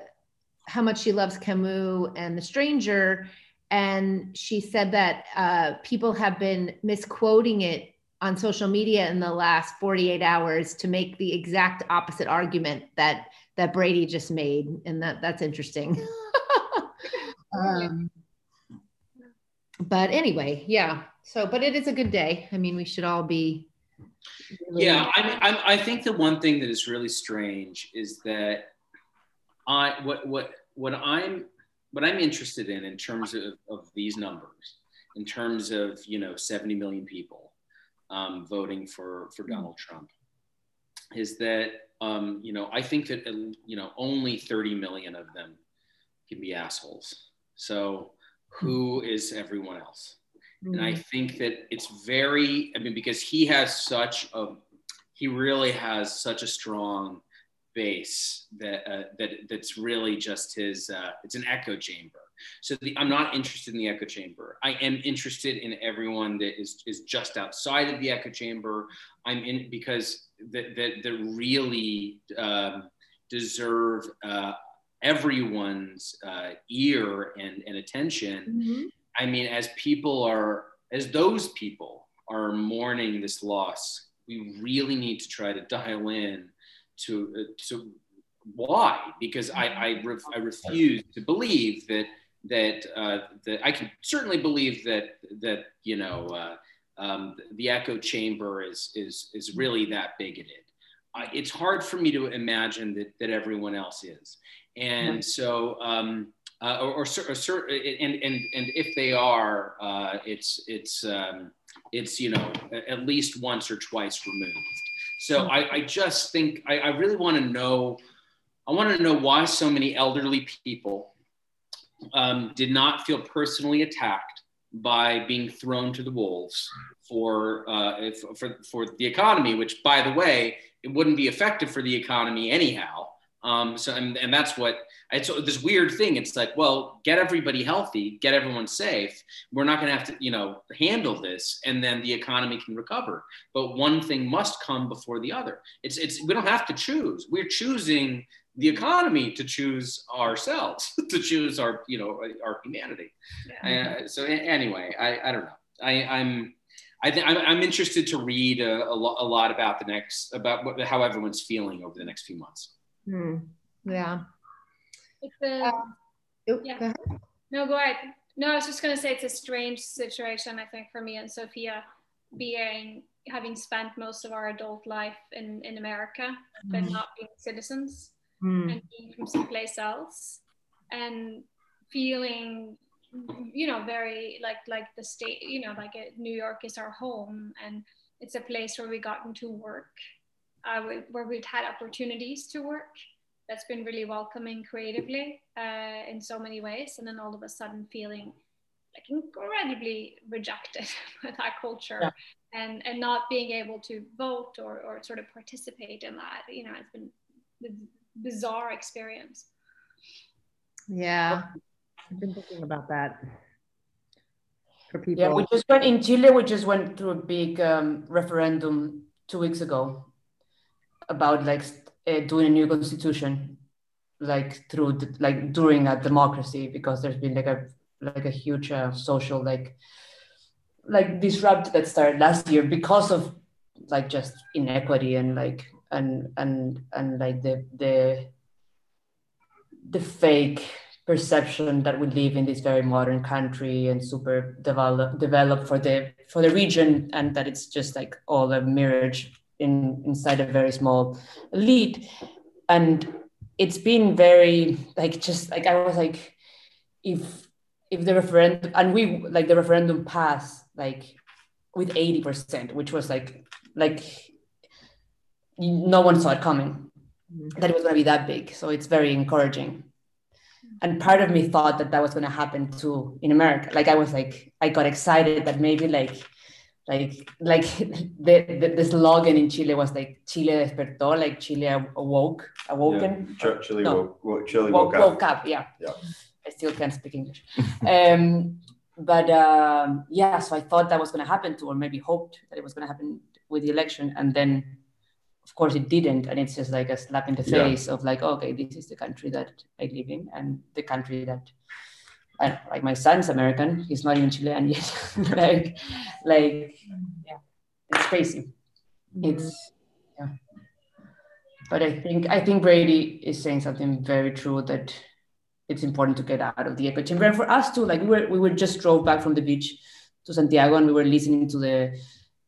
how much she loves Camus and The Stranger. And she said that uh, people have been misquoting it on social media in the last 48 hours to make the exact opposite argument that that Brady just made. And that that's interesting. um, but anyway, yeah. So, but it is a good day. I mean, we should all be. Really yeah, I, I, I think the one thing that is really strange is that I what what what I'm what I'm interested in in terms of, of these numbers, in terms of you know 70 million people um, voting for for hmm. Donald Trump, is that um, you know I think that you know only 30 million of them can be assholes. So who is everyone else? Mm-hmm. And I mm. think that it's very, I mean, because he has such a, he really has such a strong base that uh, that that's really just his. Uh, it's an echo chamber. So the, I'm not interested in the echo chamber. I am interested in everyone that is is just outside of the echo chamber. I'm in because that that, that really um, deserve uh, everyone's uh, ear and, and attention. Mm-hmm. I mean, as people are as those people are mourning this loss, we really need to try to dial in to, uh, to why? Because I, I, ref, I refuse to believe that that uh, that I can certainly believe that that you know uh, um, the echo chamber is is is really that bigoted. Uh, it's hard for me to imagine that that everyone else is, and so um, uh, or, or, or, and and and if they are, uh, it's it's um, it's you know at least once or twice removed. So mm-hmm. I, I just think I, I really want to know. I want to know why so many elderly people um, did not feel personally attacked by being thrown to the wolves for, uh, for, for the economy, which, by the way, it wouldn't be effective for the economy anyhow. Um, so, and, and that's what it's this weird thing. It's like, well, get everybody healthy, get everyone safe. We're not going to have to, you know, handle this, and then the economy can recover. But one thing must come before the other. It's, it's we don't have to choose. We're choosing the economy to choose ourselves, to choose our, you know, our humanity. Yeah. Uh, so anyway, I, I don't know. I, I'm, I think I'm, I'm interested to read a, a, lo- a, lot about the next, about what, how everyone's feeling over the next few months. Hmm. Yeah. It's a, uh, oh, yeah. Go no, go ahead. No, I was just going to say it's a strange situation, I think, for me and Sophia being having spent most of our adult life in, in America, mm. but not being citizens mm. and being from someplace else and feeling you know very like like the state you know like a, new york is our home and it's a place where we gotten to work uh, where we've had opportunities to work that's been really welcoming creatively uh, in so many ways and then all of a sudden feeling like incredibly rejected by that culture yeah. and and not being able to vote or, or sort of participate in that you know it's been bizarre experience. Yeah, I've been thinking about that for people. Yeah, we just went in Chile. We just went through a big um, referendum two weeks ago about like uh, doing a new constitution, like through the, like during a democracy because there's been like a like a huge uh, social like like disrupt that started last year because of like just inequity and like and and and like the the the fake perception that we live in this very modern country and super developed developed for the for the region and that it's just like all a mirage in inside a very small elite and it's been very like just like i was like if if the referendum and we like the referendum passed like with 80% which was like like no one saw it coming mm-hmm. that it was going to be that big. So it's very encouraging. And part of me thought that that was going to happen too in America. Like I was like, I got excited that maybe like, like, like the, the, the slogan in Chile was like Chile despertó, like Chile awoke, awoken. Yeah. Chile, no. woke, Chile woke, woke, woke up. Yeah. yeah. I still can't speak English. um, but um, yeah, so I thought that was going to happen to, or maybe hoped that it was going to happen with the election, and then of course it didn't and it's just like a slap in the face yeah. of like okay this is the country that i live in and the country that I, like my son's american. He's not even chilean yet. Like like yeah. it's crazy. Mm-hmm. It's yeah. But i think i think brady is saying something very true that it's important to get out of the echo chamber. And for us too like we were we were just drove back from the beach to santiago and we were listening to the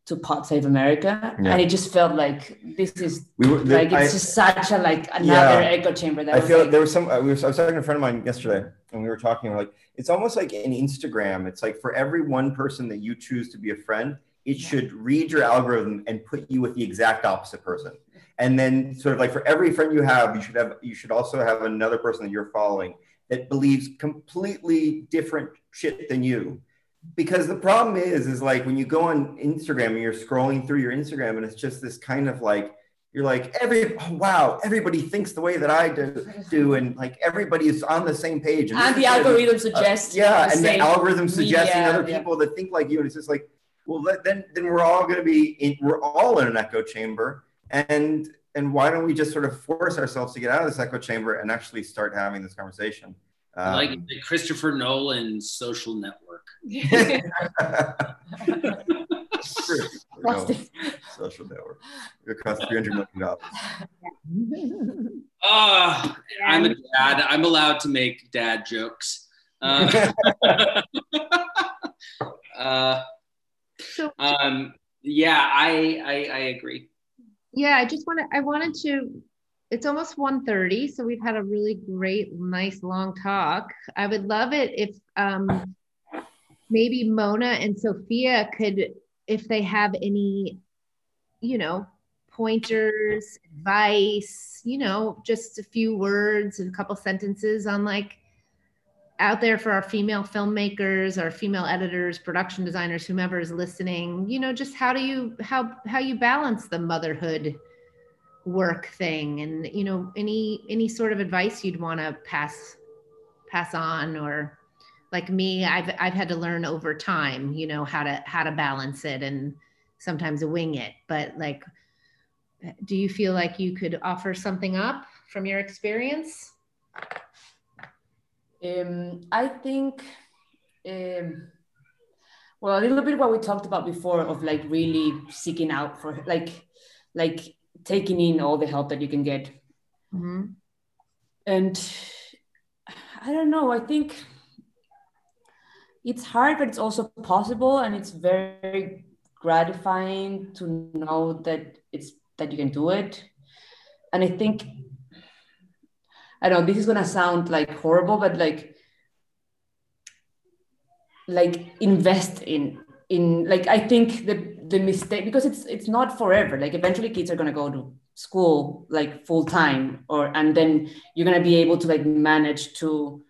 to Pod Save America, yeah. and it just felt like this is we were, the, like it's I, just such a like another yeah, echo chamber. That I feel like, there was some. I was, I was talking to a friend of mine yesterday, and we were talking like it's almost like an Instagram. It's like for every one person that you choose to be a friend, it yeah. should read your algorithm and put you with the exact opposite person. And then sort of like for every friend you have, you should have you should also have another person that you're following that believes completely different shit than you because the problem is is like when you go on instagram and you're scrolling through your instagram and it's just this kind of like you're like every oh, wow everybody thinks the way that i do, do and like everybody is on the same page. And, and the algorithm suggests uh, yeah the and the algorithm suggesting other people yeah. that think like you. And it's just like well then then we're all going to be in, we're all in an echo chamber. And and why don't we just sort of force ourselves to get out of this echo chamber and actually start having this conversation Um, like Christopher Nolan's Social Network. social network. It cost three hundred million dollars. Uh, I'm a dad. I'm allowed to make dad jokes. Uh, uh, so, um, yeah, I, I I agree. Yeah, I just wanted I wanted to. It's almost 1.30, so we've had a really great, nice, long talk. I would love it if um, maybe Mona and Sophia could, if they have any, you know, pointers, advice, you know, just a few words and a couple sentences on like out there for our female filmmakers, our female editors, production designers, whomever is listening, you know, just how do you how how you balance the motherhood work thing and you know any any sort of advice you'd want to pass pass on or like me I've I've had to learn over time, you know, how to how to balance it and sometimes wing it, but like do you feel like you could offer something up from your experience? Um, I think, um, well, a little bit what we talked about before of like really seeking out for like, like taking in all the help that you can get. Mm-hmm. And I don't know, I think it's hard, but it's also possible. And it's very gratifying to know that it's that you can do it. And I think I know this is gonna sound like horrible, but like like invest in in like I think the the mistake because it's it's not forever. Like eventually kids are gonna go to school like full time or and then you're gonna be able to like manage to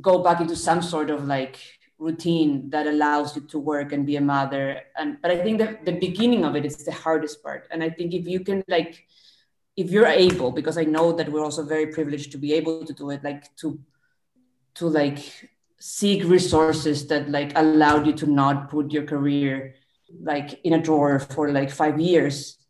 go back into some sort of like routine that allows you to work and be a mother and but i think that the beginning of it is the hardest part and i think if you can like if you're able because i know that we're also very privileged to be able to do it like to to like seek resources that like allowed you to not put your career like in a drawer for like five years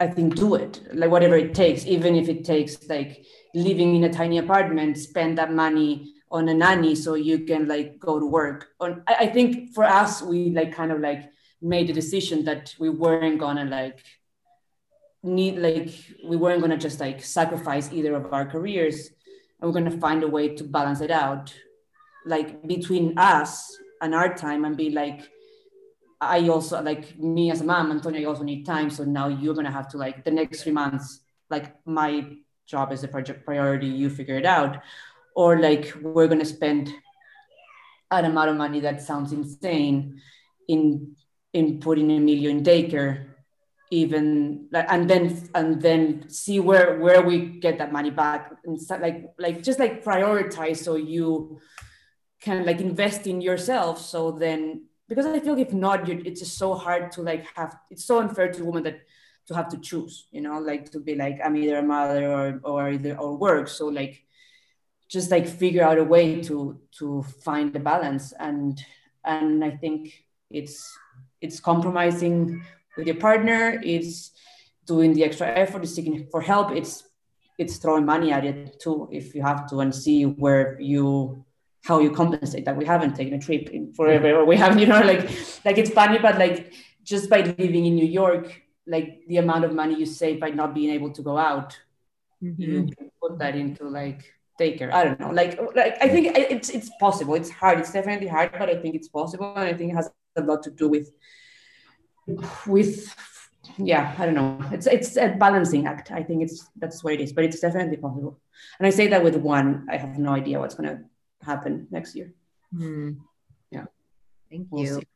i think do it. Like whatever it takes. Even if it takes like living in a tiny apartment spend that money on a nanny so you can like go to work. On I, think for us we like kind of like made the decision that we weren't gonna like need like we weren't to just like sacrifice either of our careers and we're to find a way to balance it out. Like between us and our time and be like i also like me as a mom antonio i also need time. So now you're to have to like the next three months like my job is a project priority you figure it out. Or like we're to spend an amount of money that sounds insane in in putting Emilio in daycare even like and then and then see where where we get that money back. And like like just like prioritize so you can like invest in yourself. So then because i feel if not it's just so hard to like have it's so unfair to women that to have to choose you know like to be like i'm either a mother or or either or work. So like just like figure out a way to to find the balance. And and i think it's it's compromising with your partner it's doing the extra effort it's seeking for help it's it's throwing money at it too if you have to and see where you how you compensate that we haven't taken a trip in forever or we haven't you know like like it's funny but like just by living in new york like the amount of money you save by not being able to go out mm-hmm. you can put that into like daycare. I don't know. Like like i think it's it's possible. It's hard. It's definitely hard but i think it's possible and i think it has a lot to do with with yeah i don't know. It's it's a balancing act. I think it's that's what it is but it's definitely possible. And i say that with one i have no idea what's going to happen next year. Mm. yeah. Thank we'll you. see.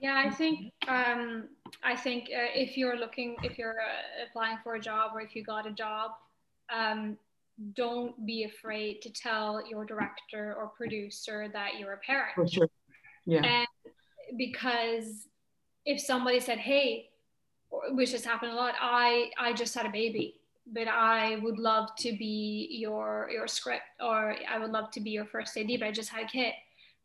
yeah i think um i think uh, if you're looking if you're uh, applying for a job or if you got a job um don't be afraid to tell your director or producer that you're a parent. For sure. Yeah. And because if somebody said, "Hey," which has happened a lot, I I just had a baby, but I would love to be your your script, or I would love to be your first AD, but I just had a kid.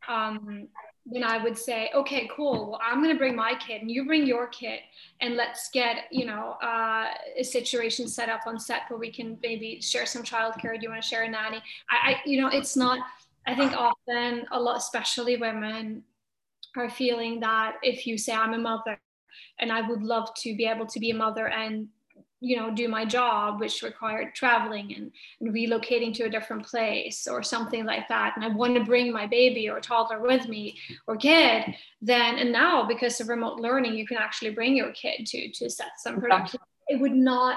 Um, then I would say, okay, cool. Well, I'm to bring my kid and you bring your kid and let's get, you know, uh, a situation set up on set where we can maybe share some childcare. Do you want to share a nanny? I, I, you know, it's not, I think often a lot, especially women are feeling that if you say I'm a mother and I would love to be able to be a mother and you know do my job which required traveling and, and, relocating to a different place or something like that. And i want to bring my baby or toddler with me or kid then and now because of remote learning you can actually bring your kid to to set some production. It would not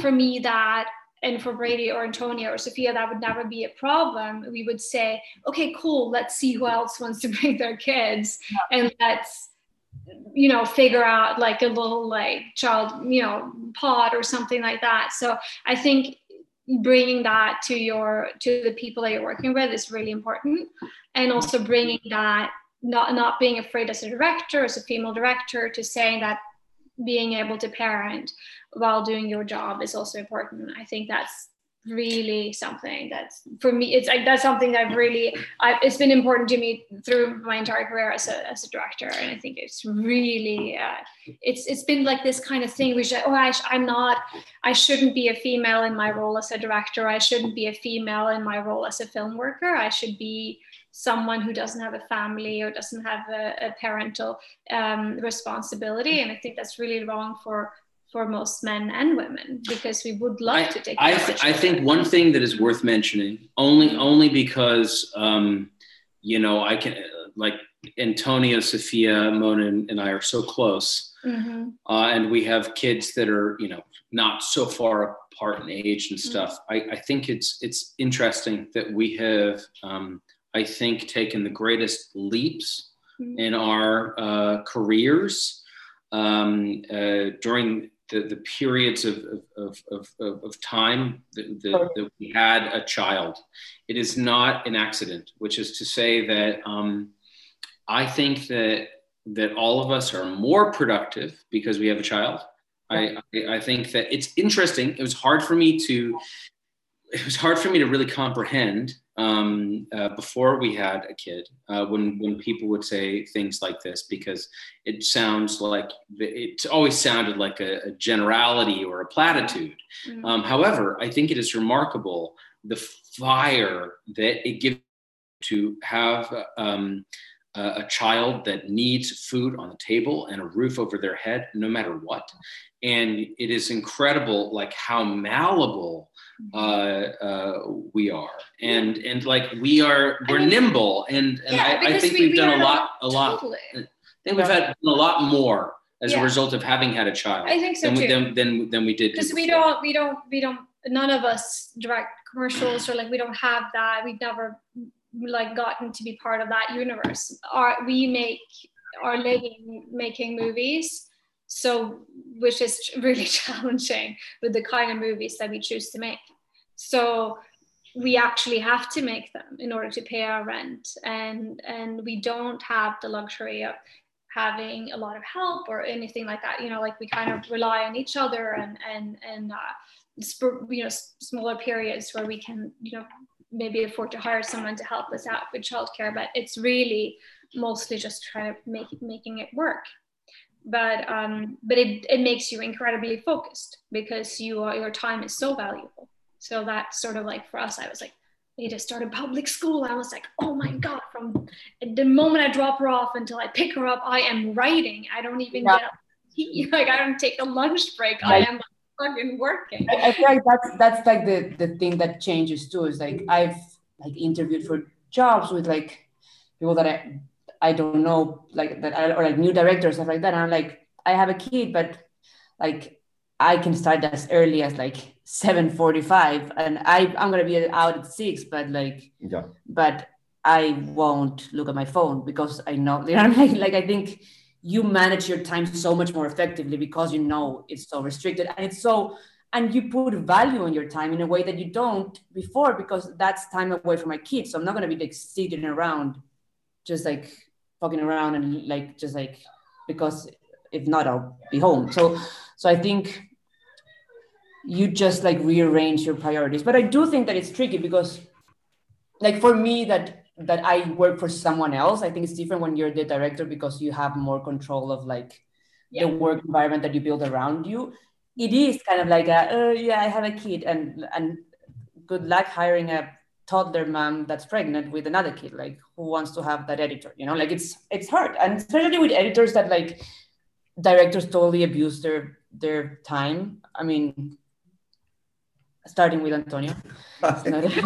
for me that and for Brady or Antonio or Sophia, that would never be a problem. We would say, okay, cool, let's see who else wants to bring their kids and let's you know figure out like a little like child you know pod or something like that. So i think bringing that to your to the people that you're working with is really important. And also bringing that not not being afraid as a director as a female director to saying that being able to parent while doing your job is also important. I think that's really something that's for me it's like that's something that I've really I, it's been important to me through my entire career as a, as a director. And I think it's really uh, it's it's been like this kind of thing which oh I, I'm not I shouldn't be a female in my role as a director. I shouldn't be a female in my role as a film worker. I should be someone who doesn't have a family or doesn't have a, a parental um, responsibility. And I think that's really wrong for for most men and women because we would love I, to take I, th- I think one thing that is worth mentioning only only because um, you know I can like Antonio, Sophia, Mona, and I are so close, mm-hmm. uh, and we have kids that are you know not so far apart in age and mm-hmm. stuff. Mm-hmm. I, I, think it's it's interesting that we have um, I think taken the greatest leaps mm-hmm. in our uh, careers um, uh, during the, the periods of, of, of, of, of time that, that, that, we had a child. It is not an accident, which is to say that um, I think that, that all of us are more productive because we have a child. I, I, I think that it's interesting. It was hard for me to, it was hard for me to really comprehend um, uh, before we had a kid uh, when when people would say things like this because it sounds like it always sounded like a, a generality or a platitude. Mm-hmm. Um, however, I think it is remarkable the fire that it gives to have um, a child that needs food on the table and a roof over their head no matter what and it is incredible like how malleable uh, uh, we are and and like we are we're I mean, nimble and and yeah, I, I, think we, have done a lot a lot totally. i think we've had a lot more as yeah. a result of having had a child i think so than too. we, than, than, than we did because we don't we don't we don't none of us direct commercials or like we don't have that we've never like gotten to be part of that universe our we make our living making movies so which is really challenging with the kind of movies that we choose to make. So we actually have to make them in order to pay our rent. And and we don't have the luxury of having a lot of help or anything like that. You know like we kind of rely on each other and and and uh, you know smaller periods where we can you know maybe afford to hire someone to help us out with childcare. But it's really mostly just trying to make making it work but um, but it, it makes you incredibly focused because you are, your time is so valuable. So that's sort of like for us i was like I need to start a public school. I was like oh my god from the moment i drop her off until i pick her up i am writing. I don't even yeah. get up like i don't take a lunch break. I am fucking working. I, I feel like that's that's like the the thing that changes too is like i've like interviewed for jobs with like people that i I don't know, like that, or like new directors, stuff like that. And I'm like, I have a kid, but like I can start as early as like 7:45, and I I'm gonna be out at six, but like, yeah, but I won't look at my phone because I know, you know, what I mean? like I think you manage your time so much more effectively because you know it's so restricted and it's so and you put value on your time in a way that you don't before because that's time away from my kids so i'm not going to be like sitting around just like fucking around and like just like because if not i'll be home so so i think you just like rearrange your priorities but i do think that it's tricky because like for me that that I work for someone else. I think it's different when you're the director because you have more control of like yeah. the work environment that you build around you. It is kind of like a, uh, yeah, I have a kid, and and good luck hiring a toddler mom that's pregnant with another kid. Like, who wants to have that editor? You know, like it's it's hard, and especially with editors that like directors totally abuse their their time. I mean, starting with Antonio. I think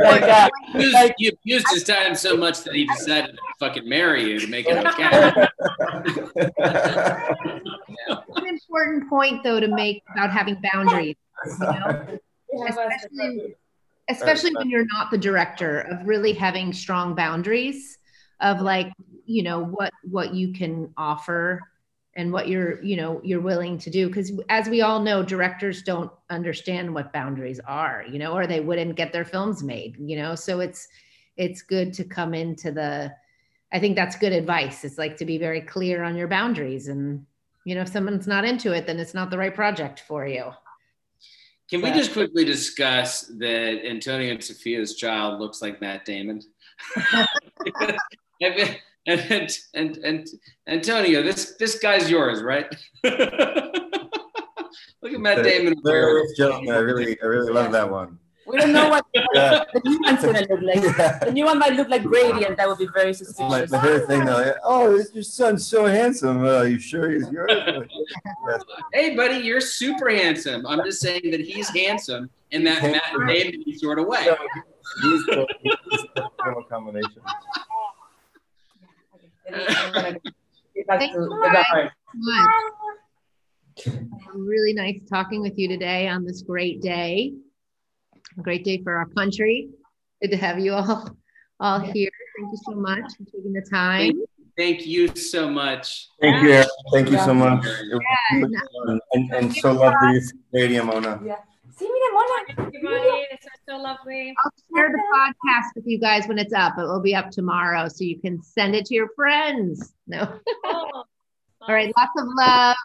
like, uh, he, abused, he abused his time so much that he decided to fucking marry you to make it okay. An important point, though, to make about having boundaries. You know? especially, especially when you're not the director, of really having strong boundaries of like, you know, what what you can offer and what you're you know you're willing to do. Because as we all know directors don't understand what boundaries are you know or they wouldn't get their films made you know? So it's it's good to come into the i think that's good advice. It's like to be very clear on your boundaries and you know if someone's not into it then it's not the right project for you can we just quickly discuss that antonio and sophia's child looks like matt damon and and and Antonio, this this guy's yours, right? Look at Matt Damon. I really, I really love that one. We don't know what yeah. the new one's gonna look like. Yeah. The new one might look like Brady, and that would be very suspicious. Like the hair thing, like, oh, your son's so handsome. Uh, you sure he's yours? hey, buddy, you're super handsome. I'm just saying that he's handsome in that Matt Damon sort of way. he's the, he's the combination. Thank you Really nice talking with you today on this great day. A great day for our country. Good to have you all all here. Thank you so much for taking the time. Thank, thank you so much. Thank you. Thank you so much. Yeah. And, and so lovely stadium, Mona. Yeah. See me Mona. Everybody, this was so lovely. I'll share the podcast with you guys when it's up. It will be up tomorrow, so you can send it to your friends. No. Oh, All right. Lots of love.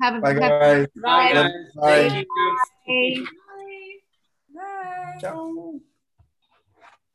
Have a bye, guys. Bye. Bye. Bye. Bye. Bye. Bye. Bye.